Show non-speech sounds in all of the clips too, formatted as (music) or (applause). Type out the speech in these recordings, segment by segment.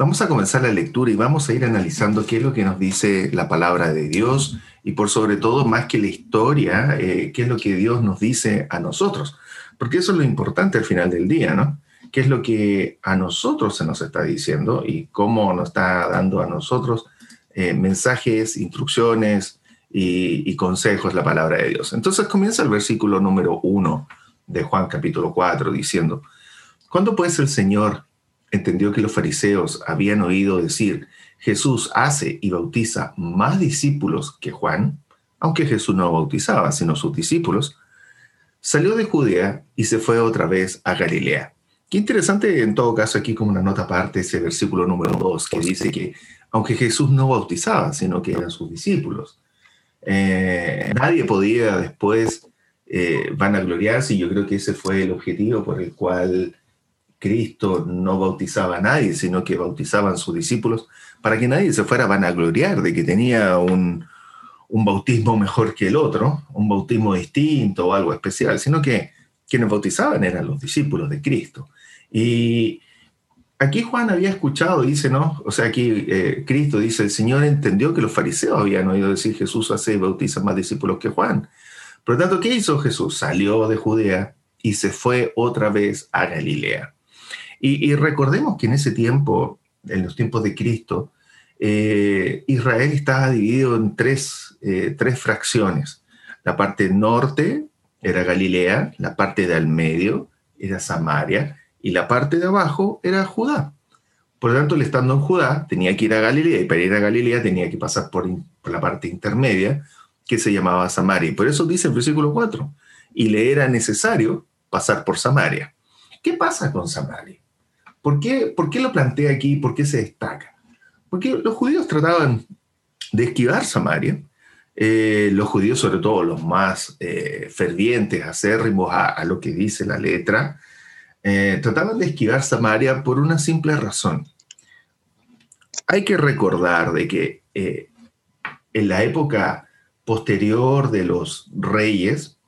Vamos a comenzar la lectura y vamos a ir analizando qué es lo que nos dice la palabra de Dios y por sobre todo, más que la historia, eh, qué es lo que Dios nos dice a nosotros. Porque eso es lo importante al final del día, ¿no? ¿Qué es lo que a nosotros se nos está diciendo y cómo nos está dando a nosotros eh, mensajes, instrucciones y, y, consejos la palabra de Dios? Entonces comienza el versículo número uno de Juan capítulo 4 diciendo, ¿cuándo pues el Señor entendió que los fariseos habían oído decir, Jesús hace y bautiza más discípulos que Juan, aunque Jesús no bautizaba, sino sus discípulos, salió de Judea y se fue otra vez a Galilea. Qué interesante en todo caso aquí como una nota aparte ese versículo número 2 que dice que aunque Jesús no bautizaba, sino que eran sus discípulos, eh, nadie podía después eh, vanagloriarse y yo creo que ese fue el objetivo por el cual Cristo no bautizaba a nadie, sino que bautizaban sus discípulos para que nadie se fuera a vanagloriar de que tenía un, un bautismo mejor que el otro, un bautismo distinto o algo especial, sino que quienes bautizaban eran los discípulos de Cristo. Y aquí Juan había escuchado, dice, ¿no? O sea, aquí eh, Cristo dice, el Señor entendió que los fariseos habían oído decir Jesús hace y bautiza más discípulos que Juan. Por lo tanto, ¿qué hizo Jesús? Salió de Judea y se fue otra vez a Galilea. Y, recordemos que en ese tiempo, en los tiempos de Cristo, eh, Israel estaba dividido en tres, eh, tres fracciones. La parte norte era Galilea, la parte del medio era Samaria y la parte de abajo era Judá. Por lo tanto, él estando en Judá tenía que ir a Galilea y para ir a Galilea tenía que pasar por, por la parte intermedia que se llamaba Samaria. Y por eso dice el versículo 4, y le era necesario pasar por Samaria. ¿Qué pasa con Samaria? ¿Por qué, ¿Por qué lo plantea aquí? ¿Por qué se destaca? Porque los judíos trataban de esquivar Samaria. Eh, los judíos, sobre todo los más eh, fervientes, acérrimos a, lo que dice la letra, eh, trataban de esquivar Samaria por una simple razón. Hay que recordar de que en la época posterior de los reyes,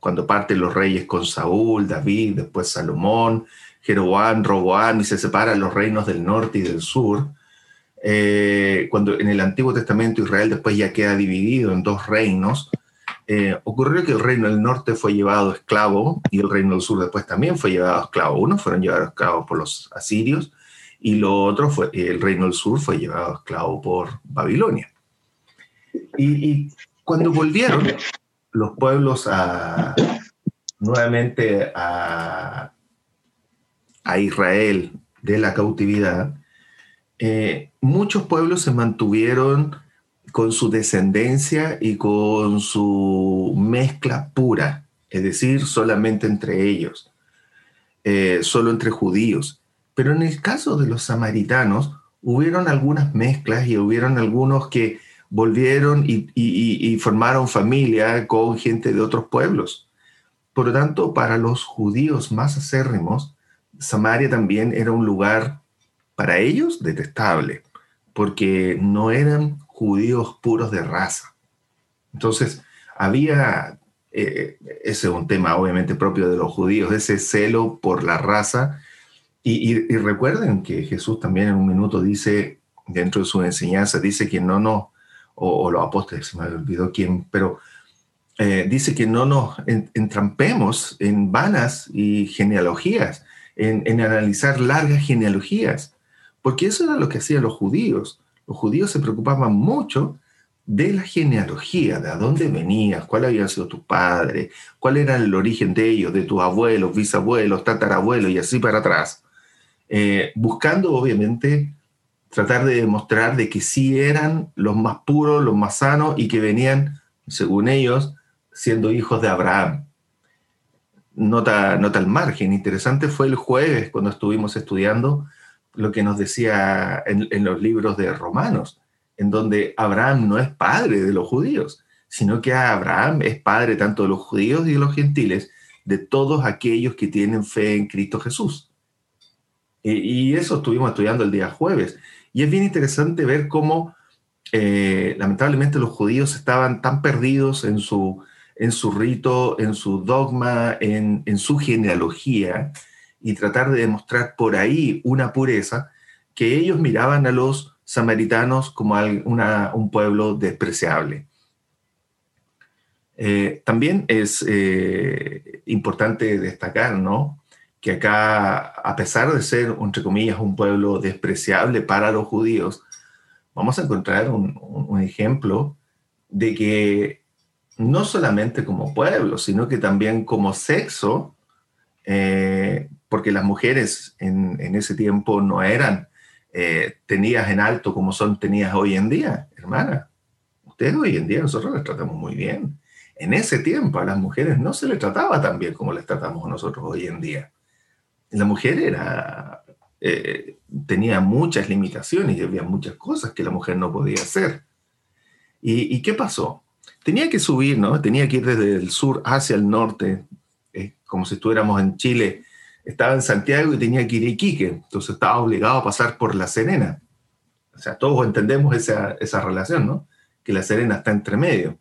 cuando parten los reyes con Saúl, David, después Salomón, Jeroboam, Roboam, y se separan los reinos del norte y del sur. Eh, cuando en el Antiguo Testamento Israel después ya queda dividido en dos reinos, eh, ocurrió que el reino del norte fue llevado esclavo y el reino del sur después también fue llevado esclavo. Uno fueron llevados esclavos por los asirios y lo otro fue, el reino del sur fue llevado esclavo por Babilonia. Y, y cuando volvieron los pueblos a, nuevamente a, a Israel de la cautividad, eh, muchos pueblos se mantuvieron con su descendencia y con su mezcla pura, es decir, solamente entre ellos, eh, solo entre judíos. Pero en el caso de los samaritanos, hubieron algunas mezclas y hubieron algunos que volvieron y, y formaron familia con gente de otros pueblos. Por lo tanto, para los judíos más acérrimos, Samaria también era un lugar para ellos detestable, porque no eran judíos puros de raza. Entonces, había, eh, ese es un tema obviamente propio de los judíos, ese celo por la raza. Y, recuerden que Jesús también en un minuto dice, dentro de su enseñanza, dice que no nos, o, los apóstoles, se me olvidó quién, pero eh, dice que no nos entrampemos en vanas y genealogías en, analizar largas genealogías, porque eso era lo que hacían los judíos. Los judíos se preocupaban mucho de la genealogía, de a dónde venías, cuál había sido tu padre, cuál era el origen de ellos, de tus abuelos, bisabuelos, tatarabuelos y así para atrás. Eh, buscando, obviamente, tratar de demostrar de que sí eran los más puros, los más sanos y que venían, según ellos, siendo hijos de Abraham nota, nota al margen. Interesante fue el jueves cuando estuvimos estudiando lo que nos decía en, los libros de Romanos, en donde Abraham no es padre de los judíos, sino que Abraham es padre tanto de los judíos y de los gentiles, de todos aquellos que tienen fe en Cristo Jesús. Y, eso estuvimos estudiando el día jueves. Y es bien interesante ver cómo eh, lamentablemente los judíos estaban tan perdidos en su en su rito, en su dogma, en, su genealogía, y tratar de demostrar por ahí una pureza que ellos miraban a los samaritanos como un pueblo despreciable. Eh, también es eh, importante destacar, ¿no? Que acá, a pesar de ser, entre comillas, un pueblo despreciable para los judíos, vamos a encontrar un, ejemplo de que no solamente como pueblo, sino que también como sexo, eh, porque las mujeres en, ese tiempo no eran tenidas en alto como son tenidas hoy en día, hermana. Ustedes hoy en día nosotros las tratamos muy bien en ese tiempo a las mujeres no se les trataba tan bien como les tratamos nosotros hoy en día. La mujer era, eh, tenía muchas limitaciones y había muchas cosas que la mujer no podía hacer. ¿Y, qué pasó? Tenía que subir, ¿no? Tenía que ir desde el sur hacia el norte, como si estuviéramos en Chile. Estaba en Santiago y tenía que ir a Iquique, entonces estaba obligado a pasar por La Serena. O sea, todos entendemos esa, esa relación, ¿no? Que La Serena está entre medio.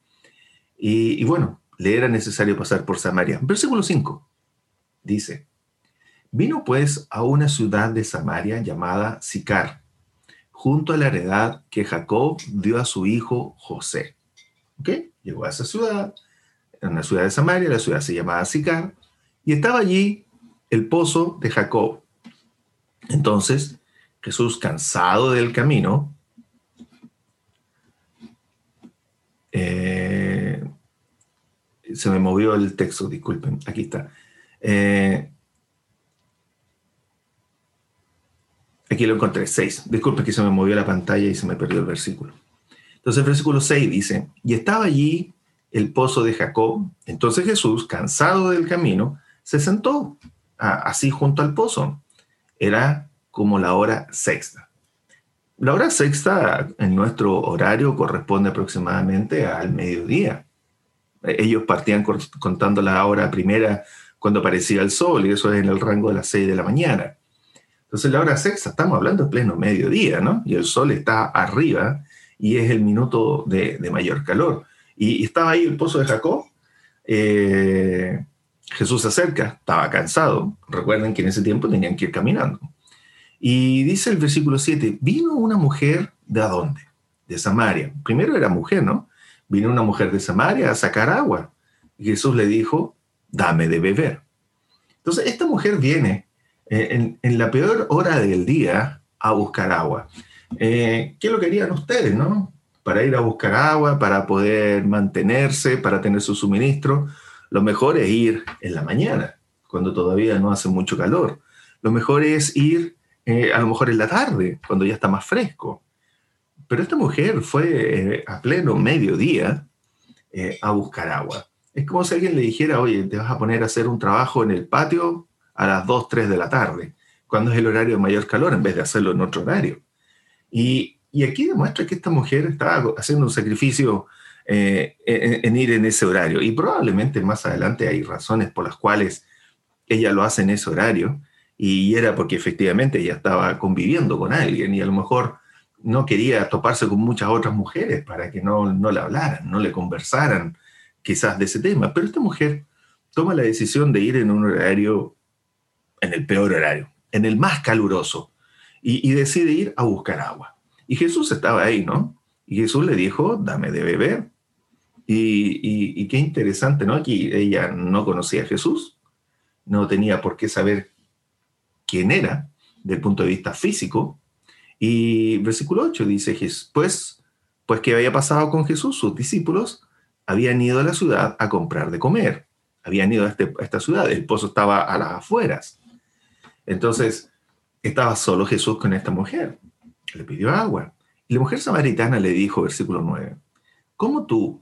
Y, bueno, le era necesario pasar por Samaria. Versículo 5 dice, vino pues a una ciudad de Samaria llamada Sicar, junto a la heredad que Jacob dio a su hijo José. ¿Ok? Llegó a esa ciudad, en la ciudad de Samaria, la ciudad se llamaba Sicar, y estaba allí el pozo de Jacob. Entonces, Jesús, cansado del camino, eh, se me movió el texto, disculpen, aquí está. Eh, aquí lo encontré, 6. Disculpen que se me movió la pantalla y se me perdió el versículo. Entonces el versículo 6 dice, y estaba allí el pozo de Jacob. Entonces Jesús, cansado del camino, se sentó así junto al pozo. Era como la hora sexta. La hora sexta en nuestro horario corresponde aproximadamente al mediodía ellos partían contando la hora primera cuando aparecía el sol, y eso es en el rango de las 6 de la mañana. Entonces, la hora sexta, estamos hablando de pleno mediodía, ¿no? Y el sol está arriba y es el minuto de, mayor calor. Y, estaba ahí el pozo de Jacob. Eh, Jesús se acerca, estaba cansado. Recuerden que en ese tiempo tenían que ir caminando. Y dice el versículo 7, vino una mujer de dónde? De Samaria. Primero era mujer, ¿no? Vino una mujer de Samaria a sacar agua. Y Jesús le dijo, dame de beber. Entonces, esta mujer viene eh, en, la peor hora del día a buscar agua. Eh, ¿Qué lo querían ustedes, no? Para ir a buscar agua, para poder mantenerse, para tener su suministro. Lo mejor es ir en la mañana, cuando todavía no hace mucho calor. Lo mejor es ir eh, a lo mejor en la tarde, cuando ya está más fresco. Pero esta mujer fue eh, a pleno mediodía a buscar agua. Es como si alguien le dijera, oye, te vas a poner a hacer un trabajo en el patio a las 2, 3 de la tarde, cuando es el horario de mayor calor, en vez de hacerlo en otro horario. Y, aquí demuestra que esta mujer estaba haciendo un sacrificio eh, en, ir en ese horario. Y probablemente más adelante hay razones por las cuales ella lo hace en ese horario. Y era porque efectivamente ella estaba conviviendo con alguien y a lo mejor no quería toparse con muchas otras mujeres para que no, no le hablaran, no le conversaran quizás de ese tema. Pero esta mujer toma la decisión de ir en un horario, en el peor horario, en el más caluroso, y, decide ir a buscar agua. Y Jesús estaba ahí, ¿no? Y Jesús le dijo, dame de beber. Y, y, qué interesante, ¿no? Aquí ella no conocía a Jesús, no tenía por qué saber quién era desde el punto de vista físico, y versículo 8 dice, pues, pues ¿qué había pasado con Jesús? Sus discípulos habían ido a la ciudad a comprar de comer. Habían ido a, este, esta ciudad. El pozo estaba a las afueras. Entonces, estaba solo Jesús con esta mujer. Le pidió agua. Y la mujer samaritana le dijo, versículo 9, ¿cómo tú,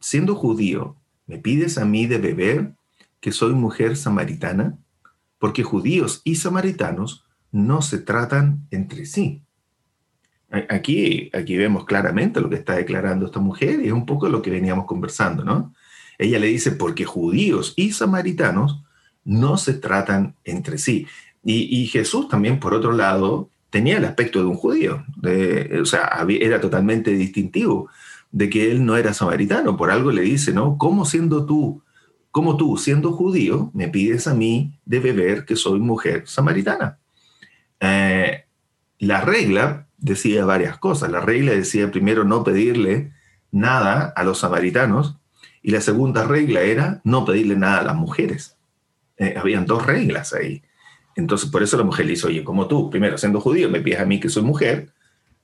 siendo judío, me pides a mí de beber que soy mujer samaritana? Porque judíos y samaritanos no se tratan entre sí. Aquí, aquí vemos claramente lo que está declarando esta mujer y es un poco lo que veníamos conversando, ¿no? Ella le dice, porque judíos y samaritanos no se tratan entre sí. Y, Jesús también, por otro lado, tenía el aspecto de un judío, o sea, era totalmente distintivo de que él no era samaritano. Por algo le dice, ¿no? ¿Cómo siendo tú, como tú, siendo judío, me pides a mí de beber que soy mujer samaritana? Eh, la regla decía varias cosas. La regla decía primero no pedirle nada a los samaritanos y la segunda regla era no pedirle nada a las mujeres. Eh, habían dos reglas ahí. Entonces, por eso la mujer le dice, oye, como tú, primero siendo judío, me pides a mí que soy mujer,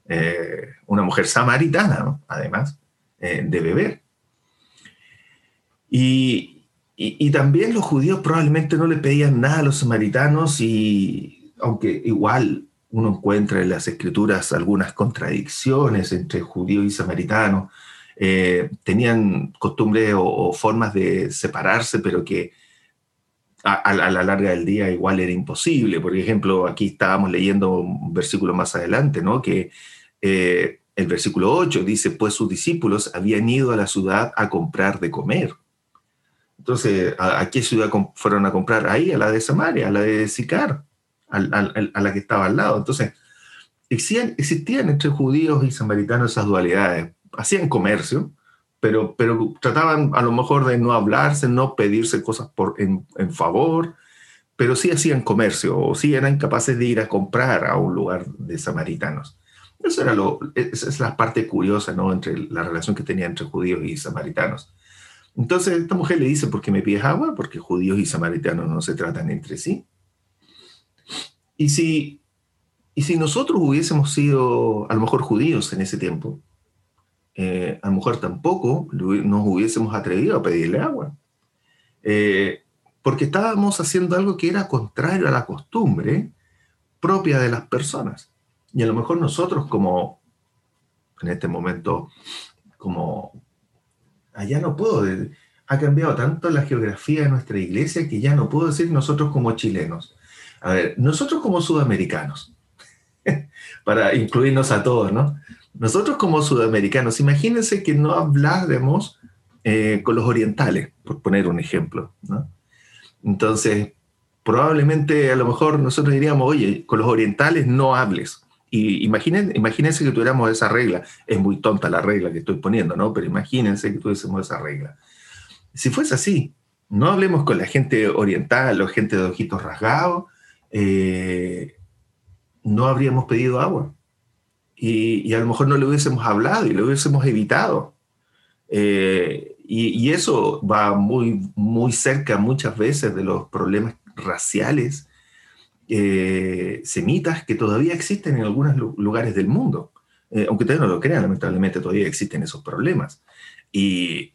eh, una mujer samaritana, además, eh, de beber. Y, y, también los judíos probablemente no le pedían nada a los samaritanos y aunque igual uno encuentra en las escrituras algunas contradicciones entre judíos y samaritanos, eh, tenían costumbres o, formas de separarse, pero que a, la larga del día igual era imposible. Por ejemplo, aquí estábamos leyendo un versículo más adelante, ¿no? Que eh, el versículo 8 dice, pues sus discípulos habían ido a la ciudad a comprar de comer. Entonces, ¿a, qué ciudad fueron a comprar? Ahí, a la de Samaria, a la de Sicar, a, a la que estaba al lado. Entonces, existían, existían entre judíos y samaritanos esas dualidades hacían comercio, pero, pero trataban a lo mejor de no hablarse, no pedirse cosas por, en, favor, pero sí hacían comercio o sí eran capaces de ir a comprar a un lugar de samaritanos. Eso era lo, esa es la parte curiosa, ¿no? Entre la relación que tenía entre judíos y samaritanos. Entonces esta mujer le dice, ¿por qué me pides agua? Porque judíos y samaritanos no se tratan entre sí. Y si, y si nosotros hubiésemos sido a lo mejor judíos en ese tiempo, eh, a lo mejor tampoco nos hubiésemos atrevido a pedirle agua. Eh, porque estábamos haciendo algo que era contrario a la costumbre propia de las personas. Y a lo mejor nosotros como, en este momento, como, allá no puedo, ha cambiado tanto la geografía de nuestra iglesia que ya no puedo decir nosotros como chilenos. A ver, nosotros como sudamericanos, (laughs) para incluirnos a todos, ¿no? Nosotros como sudamericanos, imagínense que no habláramos eh, con los orientales, por poner un ejemplo. Entonces, probablemente a lo mejor nosotros diríamos, oye, con los orientales no hables. Y imaginen, imagínense que tuviéramos esa regla. Es muy tonta la regla que estoy poniendo, ¿no? Pero imagínense que tuviésemos esa regla. Si fuese así, no hablemos con la gente oriental o gente de ojitos rasgados, eh, no habríamos pedido agua y, a lo mejor no le hubiésemos hablado y lo hubiésemos evitado. Eh, y, eso va muy, muy cerca muchas veces de los problemas raciales, eh, semitas, que todavía existen en algunos lugares del mundo. Eh, aunque ustedes no lo crean, lamentablemente todavía existen esos problemas. Y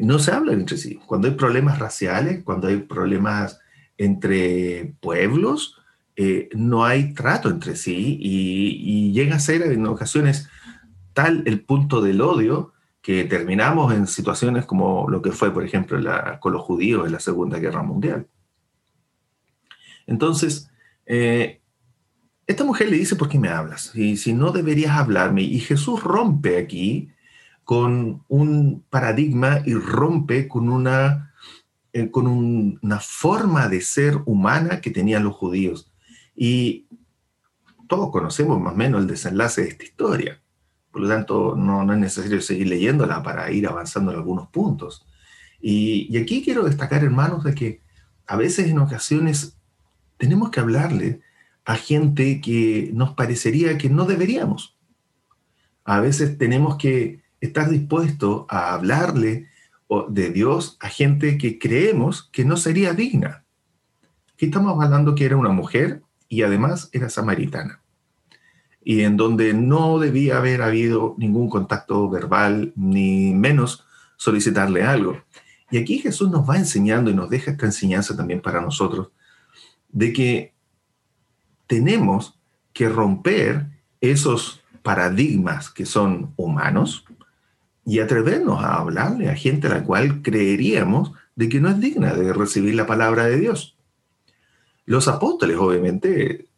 no se hablan entre sí. Cuando hay problemas raciales, cuando hay problemas entre pueblos, eh, no hay trato entre sí y, llega a ser en ocasiones tal el punto del odio que terminamos en situaciones como lo que fue, por ejemplo, con los judíos en la Segunda Guerra Mundial. Entonces, eh, esta mujer le dice, ¿por qué me hablas? Y si no deberías hablarme. Y Jesús rompe aquí con un paradigma y rompe con una, eh, con una forma de ser humana que tenían los judíos. Y todos conocemos más o menos el desenlace de esta historia. Por lo tanto, no, es necesario seguir leyéndola para ir avanzando en algunos puntos. Y, aquí quiero destacar, hermanos, de que a veces en ocasiones tenemos que hablarle a gente que nos parecería que no deberíamos. A veces tenemos que estar dispuestos a hablarle de Dios a gente que creemos que no sería digna. Aquí estamos hablando que era una mujer y además era samaritana, y en donde no debía haber habido ningún contacto verbal, ni menos solicitarle algo. Y aquí Jesús nos va enseñando y nos deja esta enseñanza también para nosotros, de que tenemos que romper esos paradigmas que son humanos y atrevernos a hablarle a gente a la cual creeríamos de que no es digna de recibir la palabra de Dios. Los apóstoles, obviamente,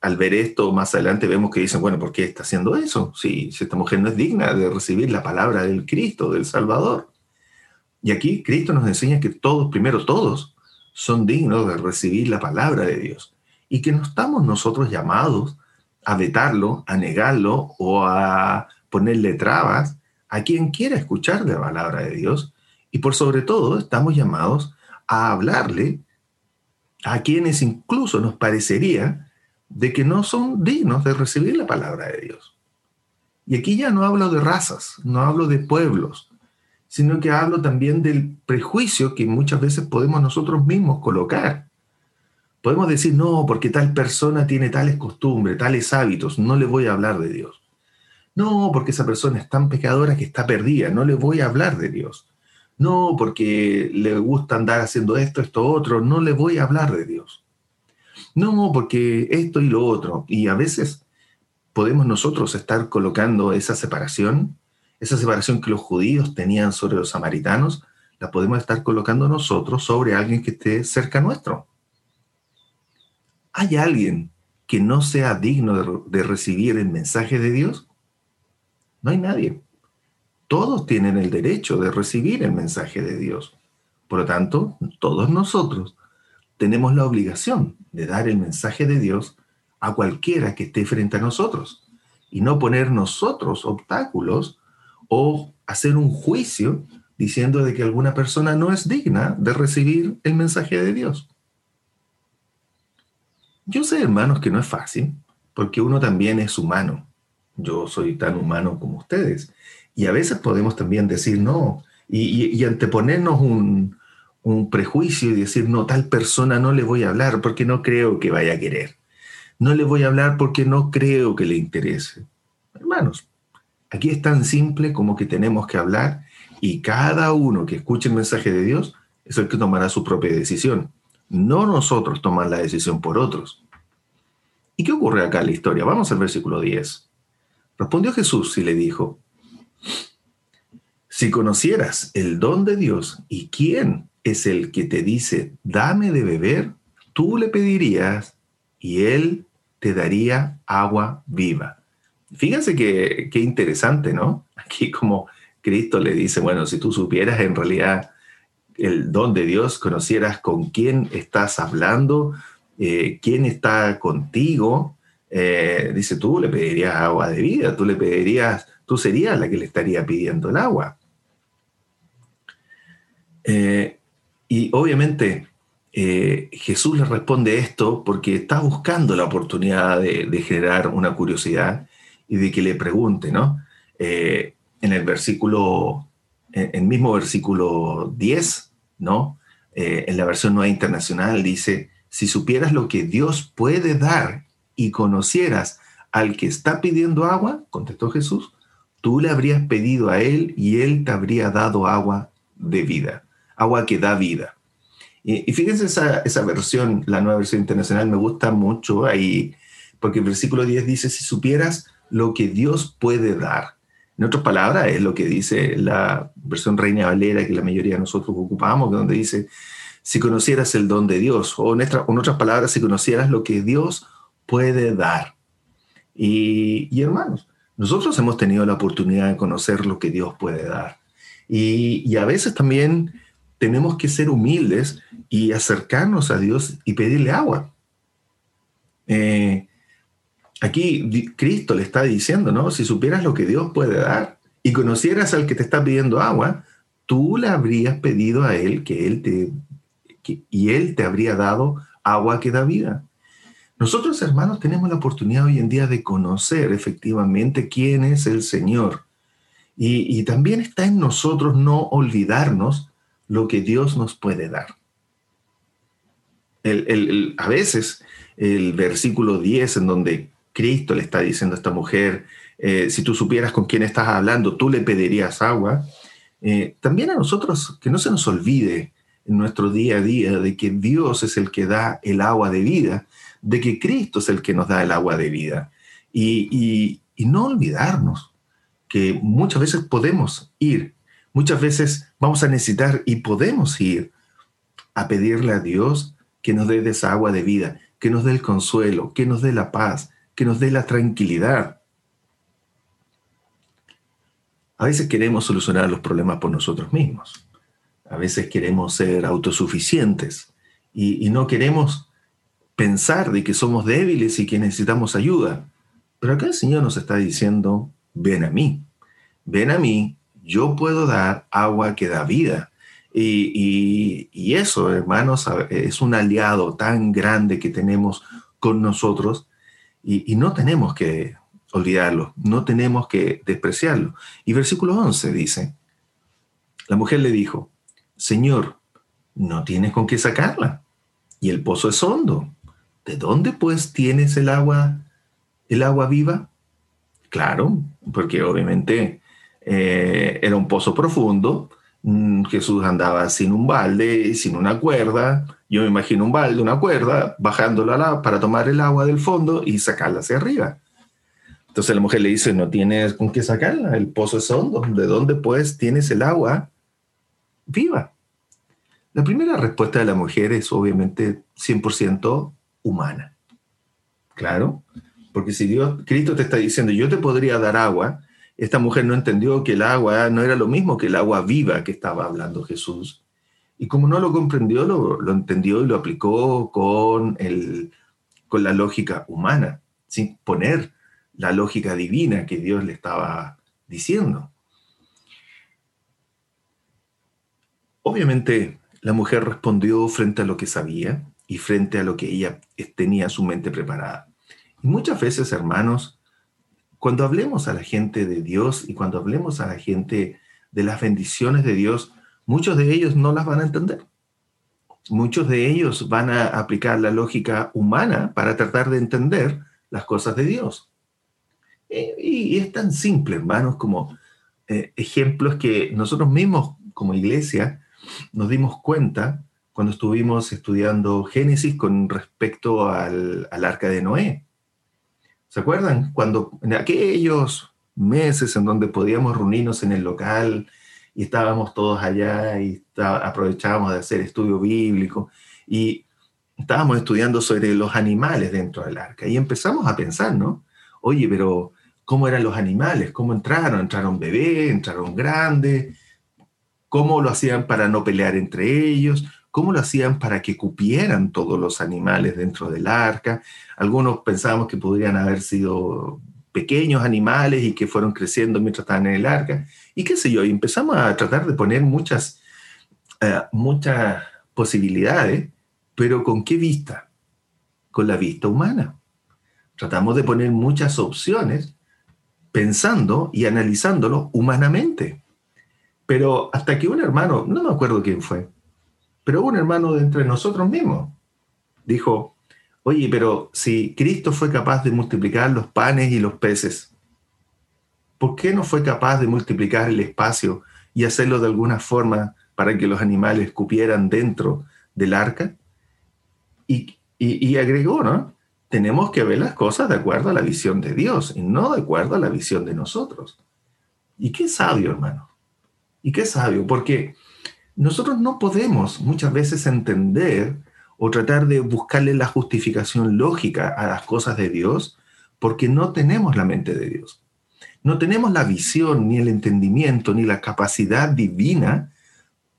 al ver esto más adelante vemos que dicen, bueno, ¿por qué está haciendo eso? Si, si esta mujer no es digna de recibir la palabra del Cristo, del Salvador. Y aquí Cristo nos enseña que todos, primero todos, son dignos de recibir la palabra de Dios. Y que no estamos nosotros llamados a vetarlo, a negarlo o a ponerle trabas a quien quiera escuchar la palabra de Dios. Y por sobre todo estamos llamados a hablarle a quienes incluso nos parecería de que no son dignos de recibir la palabra de Dios. Y aquí ya no hablo de razas, no hablo de pueblos, sino que hablo también del prejuicio que muchas veces podemos nosotros mismos colocar. Podemos decir, no, porque tal persona tiene tales costumbres, tales hábitos, no le voy a hablar de Dios. No, porque esa persona es tan pecadora que está perdida, no le voy a hablar de Dios. No, porque le gusta andar haciendo esto, esto, otro, no le voy a hablar de Dios. No, porque esto y lo otro. Y a veces podemos nosotros estar colocando esa separación, esa separación que los judíos tenían sobre los samaritanos, la podemos estar colocando nosotros sobre alguien que esté cerca nuestro. ¿Hay alguien que no sea digno de, recibir el mensaje de Dios? No hay nadie. Todos tienen el derecho de recibir el mensaje de Dios. Por lo tanto, todos nosotros tenemos la obligación de dar el mensaje de Dios a cualquiera que esté frente a nosotros y no poner nosotros obstáculos o hacer un juicio diciendo de que alguna persona no es digna de recibir el mensaje de Dios. Yo sé, hermanos, que no es fácil, porque uno también es humano. Yo soy tan humano como ustedes. Y a veces podemos también decir no y, anteponernos un, prejuicio y decir, no, tal persona no le voy a hablar porque no creo que vaya a querer. No le voy a hablar porque no creo que le interese. Hermanos, aquí es tan simple como que tenemos que hablar y cada uno que escuche el mensaje de Dios es el que tomará su propia decisión. No nosotros tomar la decisión por otros. ¿Y qué ocurre acá en la historia? Vamos al versículo 10. Respondió Jesús y le dijo, si conocieras el don de Dios y quién es el que te dice, dame de beber, tú le pedirías y él te daría agua viva. Fíjense que, qué interesante, ¿no? Aquí como Cristo le dice, bueno, si tú supieras en realidad el don de Dios, conocieras con quién estás hablando, eh, quién está contigo, eh, dice, tú le pedirías agua de vida, tú le pedirías, tú serías la que le estaría pidiendo el agua. Eh, y obviamente eh, Jesús le responde esto porque está buscando la oportunidad de, generar una curiosidad y de que le pregunte, ¿no? En el versículo, en el mismo versículo 10, ¿no? En la versión nueva internacional dice, si supieras lo que Dios puede dar y conocieras al que está pidiendo agua, contestó Jesús, tú le habrías pedido a él y él te habría dado agua de vida agua que da vida. Y, fíjense esa, esa, versión, la nueva versión internacional, me gusta mucho ahí, porque el versículo 10 dice, si supieras lo que Dios puede dar. En otras palabras, es lo que dice la versión Reina Valera, que la mayoría de nosotros ocupamos, donde dice, si conocieras el don de Dios, o en, en otras palabras, si conocieras lo que Dios puede dar. Y, hermanos, nosotros hemos tenido la oportunidad de conocer lo que Dios puede dar. Y, y a veces también tenemos que ser humildes y acercarnos a Dios y pedirle agua. Eh, aquí Cristo le está diciendo, ¿no? Si supieras lo que Dios puede dar y conocieras al que te está pidiendo agua, tú le habrías pedido a él que él te y él te habría dado agua que da vida. Nosotros, hermanos, tenemos la oportunidad hoy en día de conocer efectivamente quién es el Señor. Y, y también está en nosotros no olvidarnos lo que Dios nos puede dar. a veces el versículo 10 en donde Cristo le está diciendo a esta mujer, eh, si tú supieras con quién estás hablando, tú le pedirías agua. Eh, también a nosotros, que no se nos olvide en nuestro día a día de que Dios es el que da el agua de vida, de que Cristo es el que nos da el agua de vida. y no olvidarnos que muchas veces podemos ir Muchas veces vamos a necesitar y podemos ir a pedirle a Dios que nos dé esa agua de vida, que nos dé el consuelo, que nos dé la paz, que nos dé la tranquilidad. A veces queremos solucionar los problemas por nosotros mismos. A veces queremos ser autosuficientes y, y no queremos pensar de que somos débiles y que necesitamos ayuda. Pero acá el Señor nos está diciendo, ven a mí, ven a mí yo puedo dar agua que da vida. Y, eso, hermanos, es un aliado tan grande que tenemos con nosotros Y, y no tenemos que olvidarlo, no tenemos que despreciarlo. Y versículo 11 dice, la mujer le dijo, Señor, no tienes con qué sacarla, y el pozo es hondo. ¿De dónde pues tienes el agua, el agua viva? Claro, porque obviamente eh, era un pozo profundo. Mm, Jesús andaba sin un balde, sin una cuerda. Yo me imagino un balde, una cuerda, bajándola para tomar el agua del fondo y sacarla hacia arriba. Entonces la mujer le dice, no tienes con qué sacarla, el pozo es hondo. ¿De dónde pues tienes el agua viva? La primera respuesta de la mujer es obviamente 100% humana. Claro, porque si Dios, Cristo te está diciendo, yo te podría dar agua, esta mujer no entendió que el agua no era lo mismo que el agua viva que estaba hablando Jesús. Y como no lo comprendió, lo, lo entendió y lo aplicó con, el, con la lógica humana, sin poner la lógica divina que Dios le estaba diciendo. Obviamente, la mujer respondió frente a lo que sabía y frente a lo que ella tenía su mente preparada. Muchas veces, hermanos, cuando hablemos a la gente de Dios y cuando hablemos a la gente de las bendiciones de Dios, muchos de ellos no las van a entender. Muchos de ellos van a aplicar la lógica humana para tratar de entender las cosas de Dios. Y, es tan simple, hermanos, como eh, ejemplos que nosotros mismos como iglesia nos dimos cuenta cuando estuvimos estudiando Génesis con respecto al, arca de Noé. ¿Se acuerdan? Cuando en aquellos meses en donde podíamos reunirnos en el local y estábamos todos allá y aprovechábamos de hacer estudio bíblico y estábamos estudiando sobre los animales dentro del arca y empezamos a pensar, ¿no? Oye, pero ¿cómo eran los animales? ¿Cómo entraron? ¿Entraron bebés? ¿Entraron grandes? cómo lo hacían para no pelear entre ellos, cómo lo hacían para que cupieran todos los animales dentro del arca. Algunos pensábamos que podrían haber sido pequeños animales y que fueron creciendo mientras estaban en el arca. Y qué sé yo, y empezamos a tratar de poner muchas, eh, muchas posibilidades, pero ¿con qué vista? Con la vista humana. Tratamos de poner muchas opciones pensando y analizándolo humanamente. Pero hasta que un hermano, no me acuerdo quién fue, pero un hermano de entre nosotros mismos dijo, oye, pero si Cristo fue capaz de multiplicar los panes y los peces, ¿por qué no fue capaz de multiplicar el espacio y hacerlo de alguna forma para que los animales cupieran dentro del arca? Y, y, agregó, ¿no? Tenemos que ver las cosas de acuerdo a la visión de Dios y no de acuerdo a la visión de nosotros. Y qué sabio, hermano. Y qué sabio, porque nosotros no podemos muchas veces entender o tratar de buscarle la justificación lógica a las cosas de Dios porque no tenemos la mente de Dios. No tenemos la visión, ni el entendimiento, ni la capacidad divina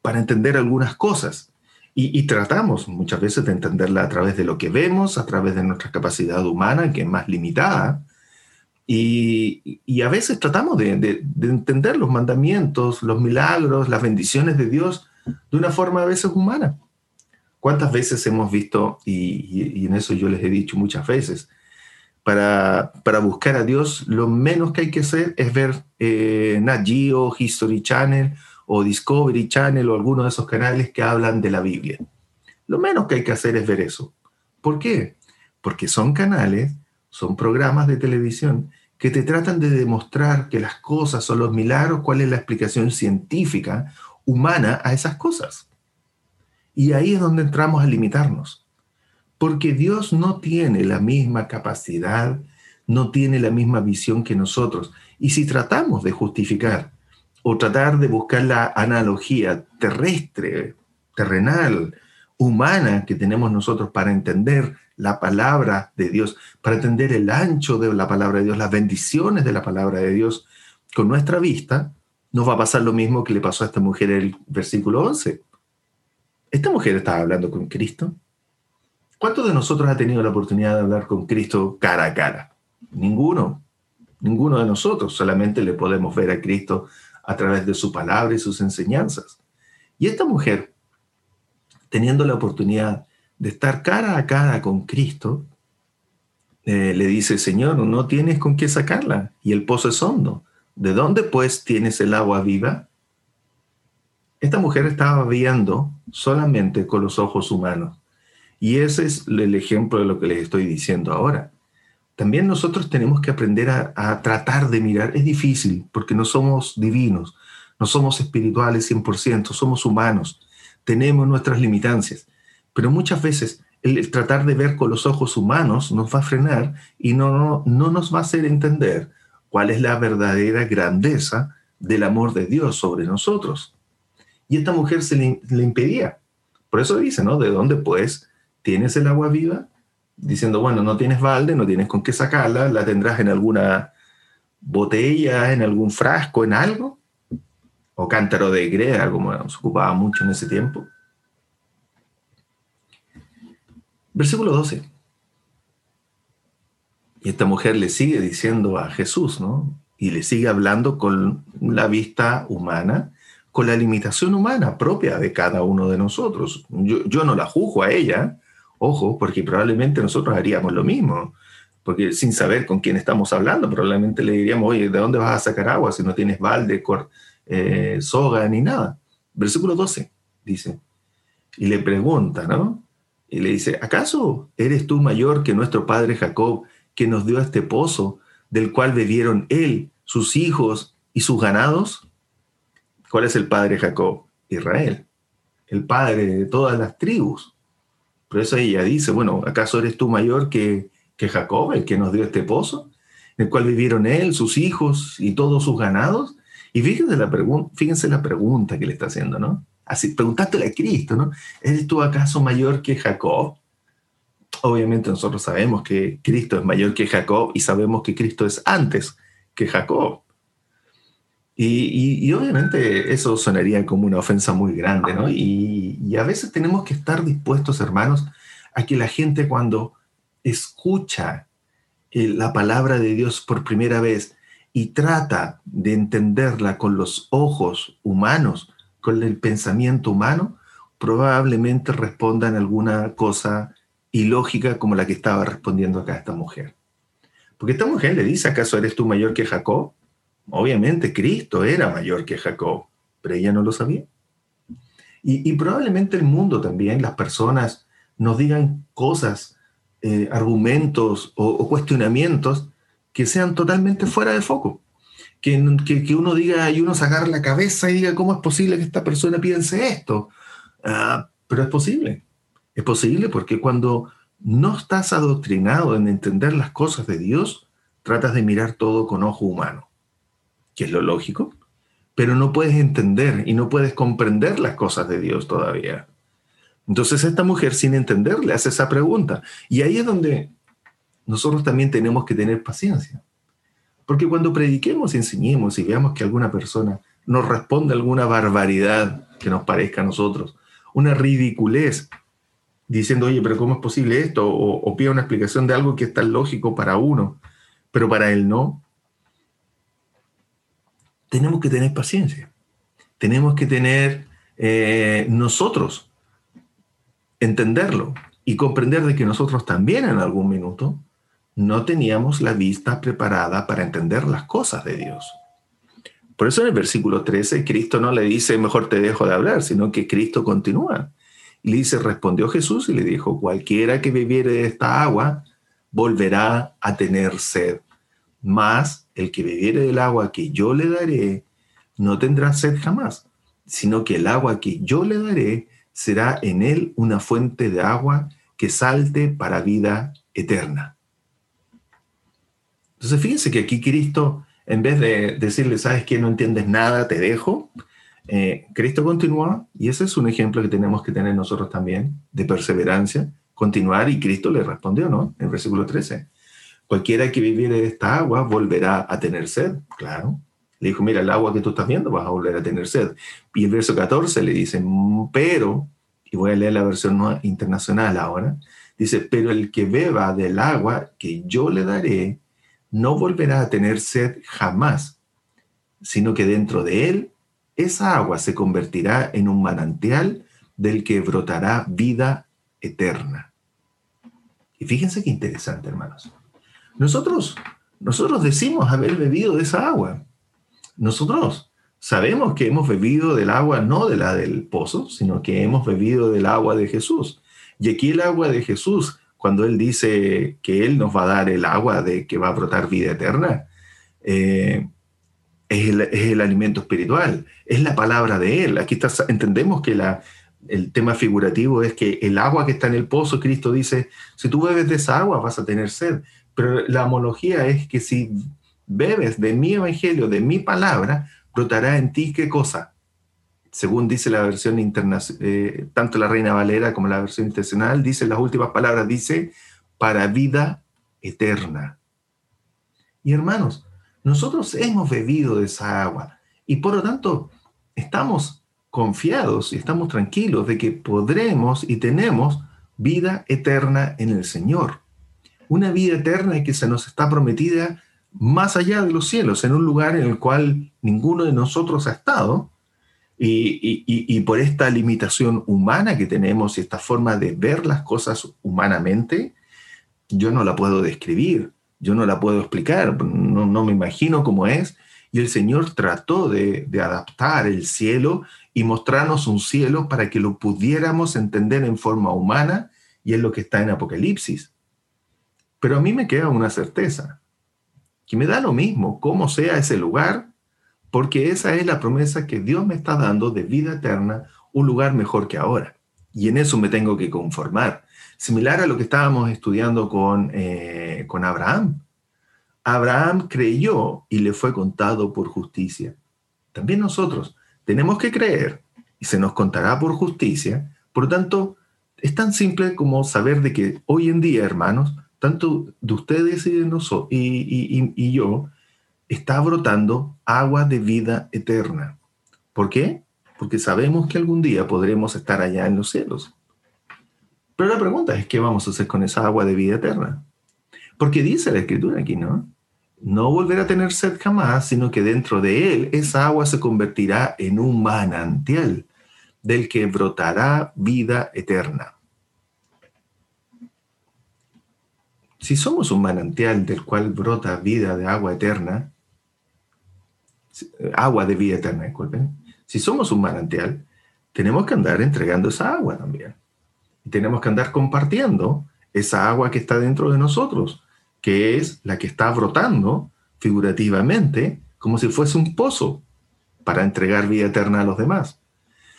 para entender algunas cosas. Y, y, tratamos muchas veces de entenderla a través de lo que vemos, a través de nuestra capacidad humana, que es más limitada, y, a veces tratamos de, entender los mandamientos, los milagros, las bendiciones de Dios de una forma a veces humana. ¿Cuántas veces hemos visto, y, en eso yo les he dicho muchas veces, para, para, buscar a Dios, lo menos que hay que hacer es ver eh, Nat Geo, History Channel o Discovery Channel o alguno de esos canales que hablan de la Biblia. Lo menos que hay que hacer es ver eso. ¿Por qué? Porque son canales, son programas de televisión que te tratan de demostrar que las cosas son los milagros, cuál es la explicación científica, humana a esas cosas. Y ahí es donde entramos a limitarnos. Porque Dios no tiene la misma capacidad, no tiene la misma visión que nosotros. Y si tratamos de justificar o tratar de buscar la analogía terrestre, terrenal, humana que tenemos nosotros para entender la palabra de Dios, para entender el ancho de la palabra de Dios, las bendiciones de la palabra de Dios con nuestra vista, nos va a pasar lo mismo que le pasó a esta mujer en el versículo 11. Esta mujer estaba hablando con Cristo. ¿Cuántos de nosotros ha tenido la oportunidad de hablar con Cristo cara a cara? Ninguno. Ninguno de nosotros. Solamente le podemos ver a Cristo a través de su palabra y sus enseñanzas. Y esta mujer, teniendo la oportunidad de estar cara a cara con Cristo, eh, le dice, Señor, no tienes con qué sacarla y el pozo es hondo. ¿De dónde pues tienes el agua viva? Esta mujer estaba viendo solamente con los ojos humanos. Y ese es el ejemplo de lo que les estoy diciendo ahora. También nosotros tenemos que aprender a, tratar de mirar. Es difícil porque no somos divinos, no somos espirituales 100%, somos humanos, tenemos nuestras limitancias. Pero muchas veces el, tratar de ver con los ojos humanos nos va a frenar y no, no, no nos va a hacer entender cuál es la verdadera grandeza del amor de Dios sobre nosotros. Y esta mujer se le, impedía. Por eso dice, ¿no? ¿De dónde pues tienes el agua viva? Diciendo, bueno, no tienes balde, no tienes con qué sacarla, la tendrás en alguna botella, en algún frasco, en algo, o cántaro de greda, como se ocupaba mucho en ese tiempo. Versículo 12. Y esta mujer le sigue diciendo a Jesús, ¿no? Y le sigue hablando con la vista humana, con la limitación humana propia de cada uno de nosotros. Yo, no la juzgo a ella, ojo, porque probablemente nosotros haríamos lo mismo, porque sin saber con quién estamos hablando, probablemente le diríamos, oye, ¿de dónde vas a sacar agua si no tienes balde, eh, soga ni nada? Versículo 12 dice, y le pregunta, ¿no? Y le dice, ¿acaso eres tú mayor que nuestro padre Jacob, que nos dio este pozo, del cual bebieron él, sus hijos y sus ganados? ¿Cuál es el padre Jacob? Israel, el padre de todas las tribus. Por eso ella dice, bueno, ¿acaso eres tú mayor que, que Jacob, el que nos dio este pozo, en el cual vivieron él, sus hijos y todos sus ganados? Y fíjense la, fíjense la pregunta que le está haciendo, ¿no? así, preguntándole a Cristo, ¿no? ¿Eres tú acaso mayor que Jacob? Obviamente nosotros sabemos que Cristo es mayor que Jacob y sabemos que Cristo es antes que Jacob. Y, obviamente eso sonaría como una ofensa muy grande, ¿no? Y, y a veces tenemos que estar dispuestos, hermanos, a que la gente cuando escucha eh, la palabra de Dios por primera vez y trata de entenderla con los ojos humanos, con el pensamiento humano, probablemente respondan alguna cosa ilógica como la que estaba respondiendo acá esta mujer. Porque esta mujer le dice, ¿acaso eres tú mayor que Jacob? Obviamente Cristo era mayor que Jacob, pero ella no lo sabía. Y, probablemente el mundo también, las personas, nos digan cosas, eh, argumentos o cuestionamientos que sean totalmente fuera de foco que, uno diga y uno sacar la cabeza y diga, ¿cómo es posible que esta persona piense esto? Ah, pero es posible. Es posible porque cuando no estás adoctrinado en entender las cosas de Dios, tratas de mirar todo con ojo humano, que es lo lógico, pero no puedes entender y no puedes comprender las cosas de Dios todavía. Entonces esta mujer sin entender le hace esa pregunta. Y ahí es donde nosotros también tenemos que tener paciencia. Porque cuando prediquemos enseñemos y veamos que alguna persona nos responde alguna barbaridad que nos parezca a nosotros, una ridiculez, diciendo, oye, pero ¿cómo es posible esto? O, o pide una explicación de algo que es tan lógico para uno, pero para él no. Tenemos que tener paciencia. Tenemos que tener eh, nosotros, entenderlo y comprender de que nosotros también en algún minuto no teníamos la vista preparada para entender las cosas de Dios. Por eso en el versículo 13 Cristo no le dice, mejor te dejo de hablar, sino que Cristo continúa. Y le dice, respondió Jesús y le dijo, cualquiera que bebiere de esta agua volverá a tener sed. Mas el que bebiere del agua que yo le daré no tendrá sed jamás, sino que el agua que yo le daré será en él una fuente de agua que salte para vida eterna. Entonces fíjense que aquí Cristo, en vez de decirle, sabes que no entiendes nada, te dejo, eh, Cristo continúa, y ese es un ejemplo que tenemos que tener nosotros también, de perseverancia, continuar, y Cristo le respondió, ¿no? En versículo 13, cualquiera que viviere de esta agua volverá a tener sed, claro. Le dijo, mira, el agua que tú estás viendo vas a volver a tener sed. Y el verso 14 le dice, pero, y voy a leer la versión internacional ahora, dice, pero el que beba del agua que yo le daré, no volverá a tener sed jamás, sino que dentro de él esa agua se convertirá en un manantial del que brotará vida eterna. Y fíjense qué interesante, hermanos. nosotros, nosotros decimos haber bebido de esa agua. Nosotros sabemos que hemos bebido del agua no de la del pozo, sino que hemos bebido del agua de Jesús. Y aquí el agua de Jesús, cuando Él dice que Él nos va a dar el agua de que va a brotar vida eterna, eh, es, el, alimento espiritual, es la palabra de Él. Aquí entendemos que la, el tema figurativo es que el agua que está en el pozo, Cristo dice, si tú bebes de esa agua vas a tener sed. Pero la homología es que si bebes de mi evangelio, de mi palabra, brotará en ti qué cosa. Según dice la versión internacional, eh, tanto la Reina Valera como la versión internacional, dice las últimas palabras, dice, para vida eterna. Y hermanos, nosotros hemos bebido de esa agua y por lo tanto estamos confiados y estamos tranquilos de que podremos y tenemos vida eterna en el Señor. Una vida eterna que se nos está prometida más allá de los cielos, en un lugar en el cual ninguno de nosotros ha estado, y, por esta limitación humana que tenemos y esta forma de ver las cosas humanamente, yo no la puedo describir, yo no la puedo explicar, no, me imagino cómo es. Y el Señor trató de, de adaptar el cielo y mostrarnos un cielo para que lo pudiéramos entender en forma humana, y es lo que está en Apocalipsis. Pero a mí me queda una certeza, que me da lo mismo cómo sea ese lugar, porque esa es la promesa que Dios me está dando de vida eterna, un lugar mejor que ahora. Y en eso me tengo que conformar. Similar a lo que estábamos estudiando con, eh, con Abraham. Abraham creyó y le fue contado por justicia. También nosotros tenemos que creer y se nos contará por justicia. Por lo tanto, es tan simple como saber de que hoy en día, hermanos, tanto de ustedes y de nosotros y, y, yo, está brotando agua de vida eterna. ¿Por qué? Porque sabemos que algún día podremos estar allá en los cielos. Pero la pregunta es, ¿qué vamos a hacer con esa agua de vida eterna? Porque dice la escritura aquí, ¿no? No volverá a tener sed jamás, sino que dentro de él esa agua se convertirá en un manantial del que brotará vida eterna. Si somos un manantial del cual brota vida de agua eterna, agua de vida eterna, disculpen, si somos un manantial, tenemos que andar entregando esa agua también. Tenemos que andar compartiendo esa agua que está dentro de nosotros, que es la que está brotando figurativamente como si fuese un pozo para entregar vida eterna a los demás.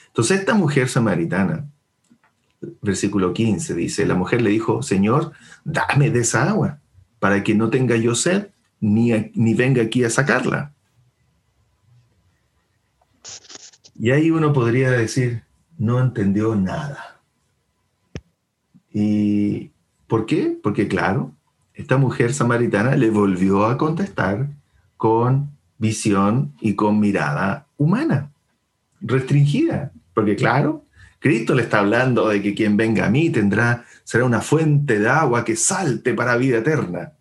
Entonces esta mujer samaritana versículo 15 dice, la mujer le dijo, Señor, dame de esa agua para que no tenga yo sed ni, ni venga aquí a sacarla. Y ahí uno podría decir, no entendió nada. ¿Y por qué? Porque claro, esta mujer samaritana le volvió a contestar con visión y con mirada humana, restringida, porque claro, Cristo le está hablando de que quien venga a mí tendrá, será una fuente de agua que salte para vida eterna.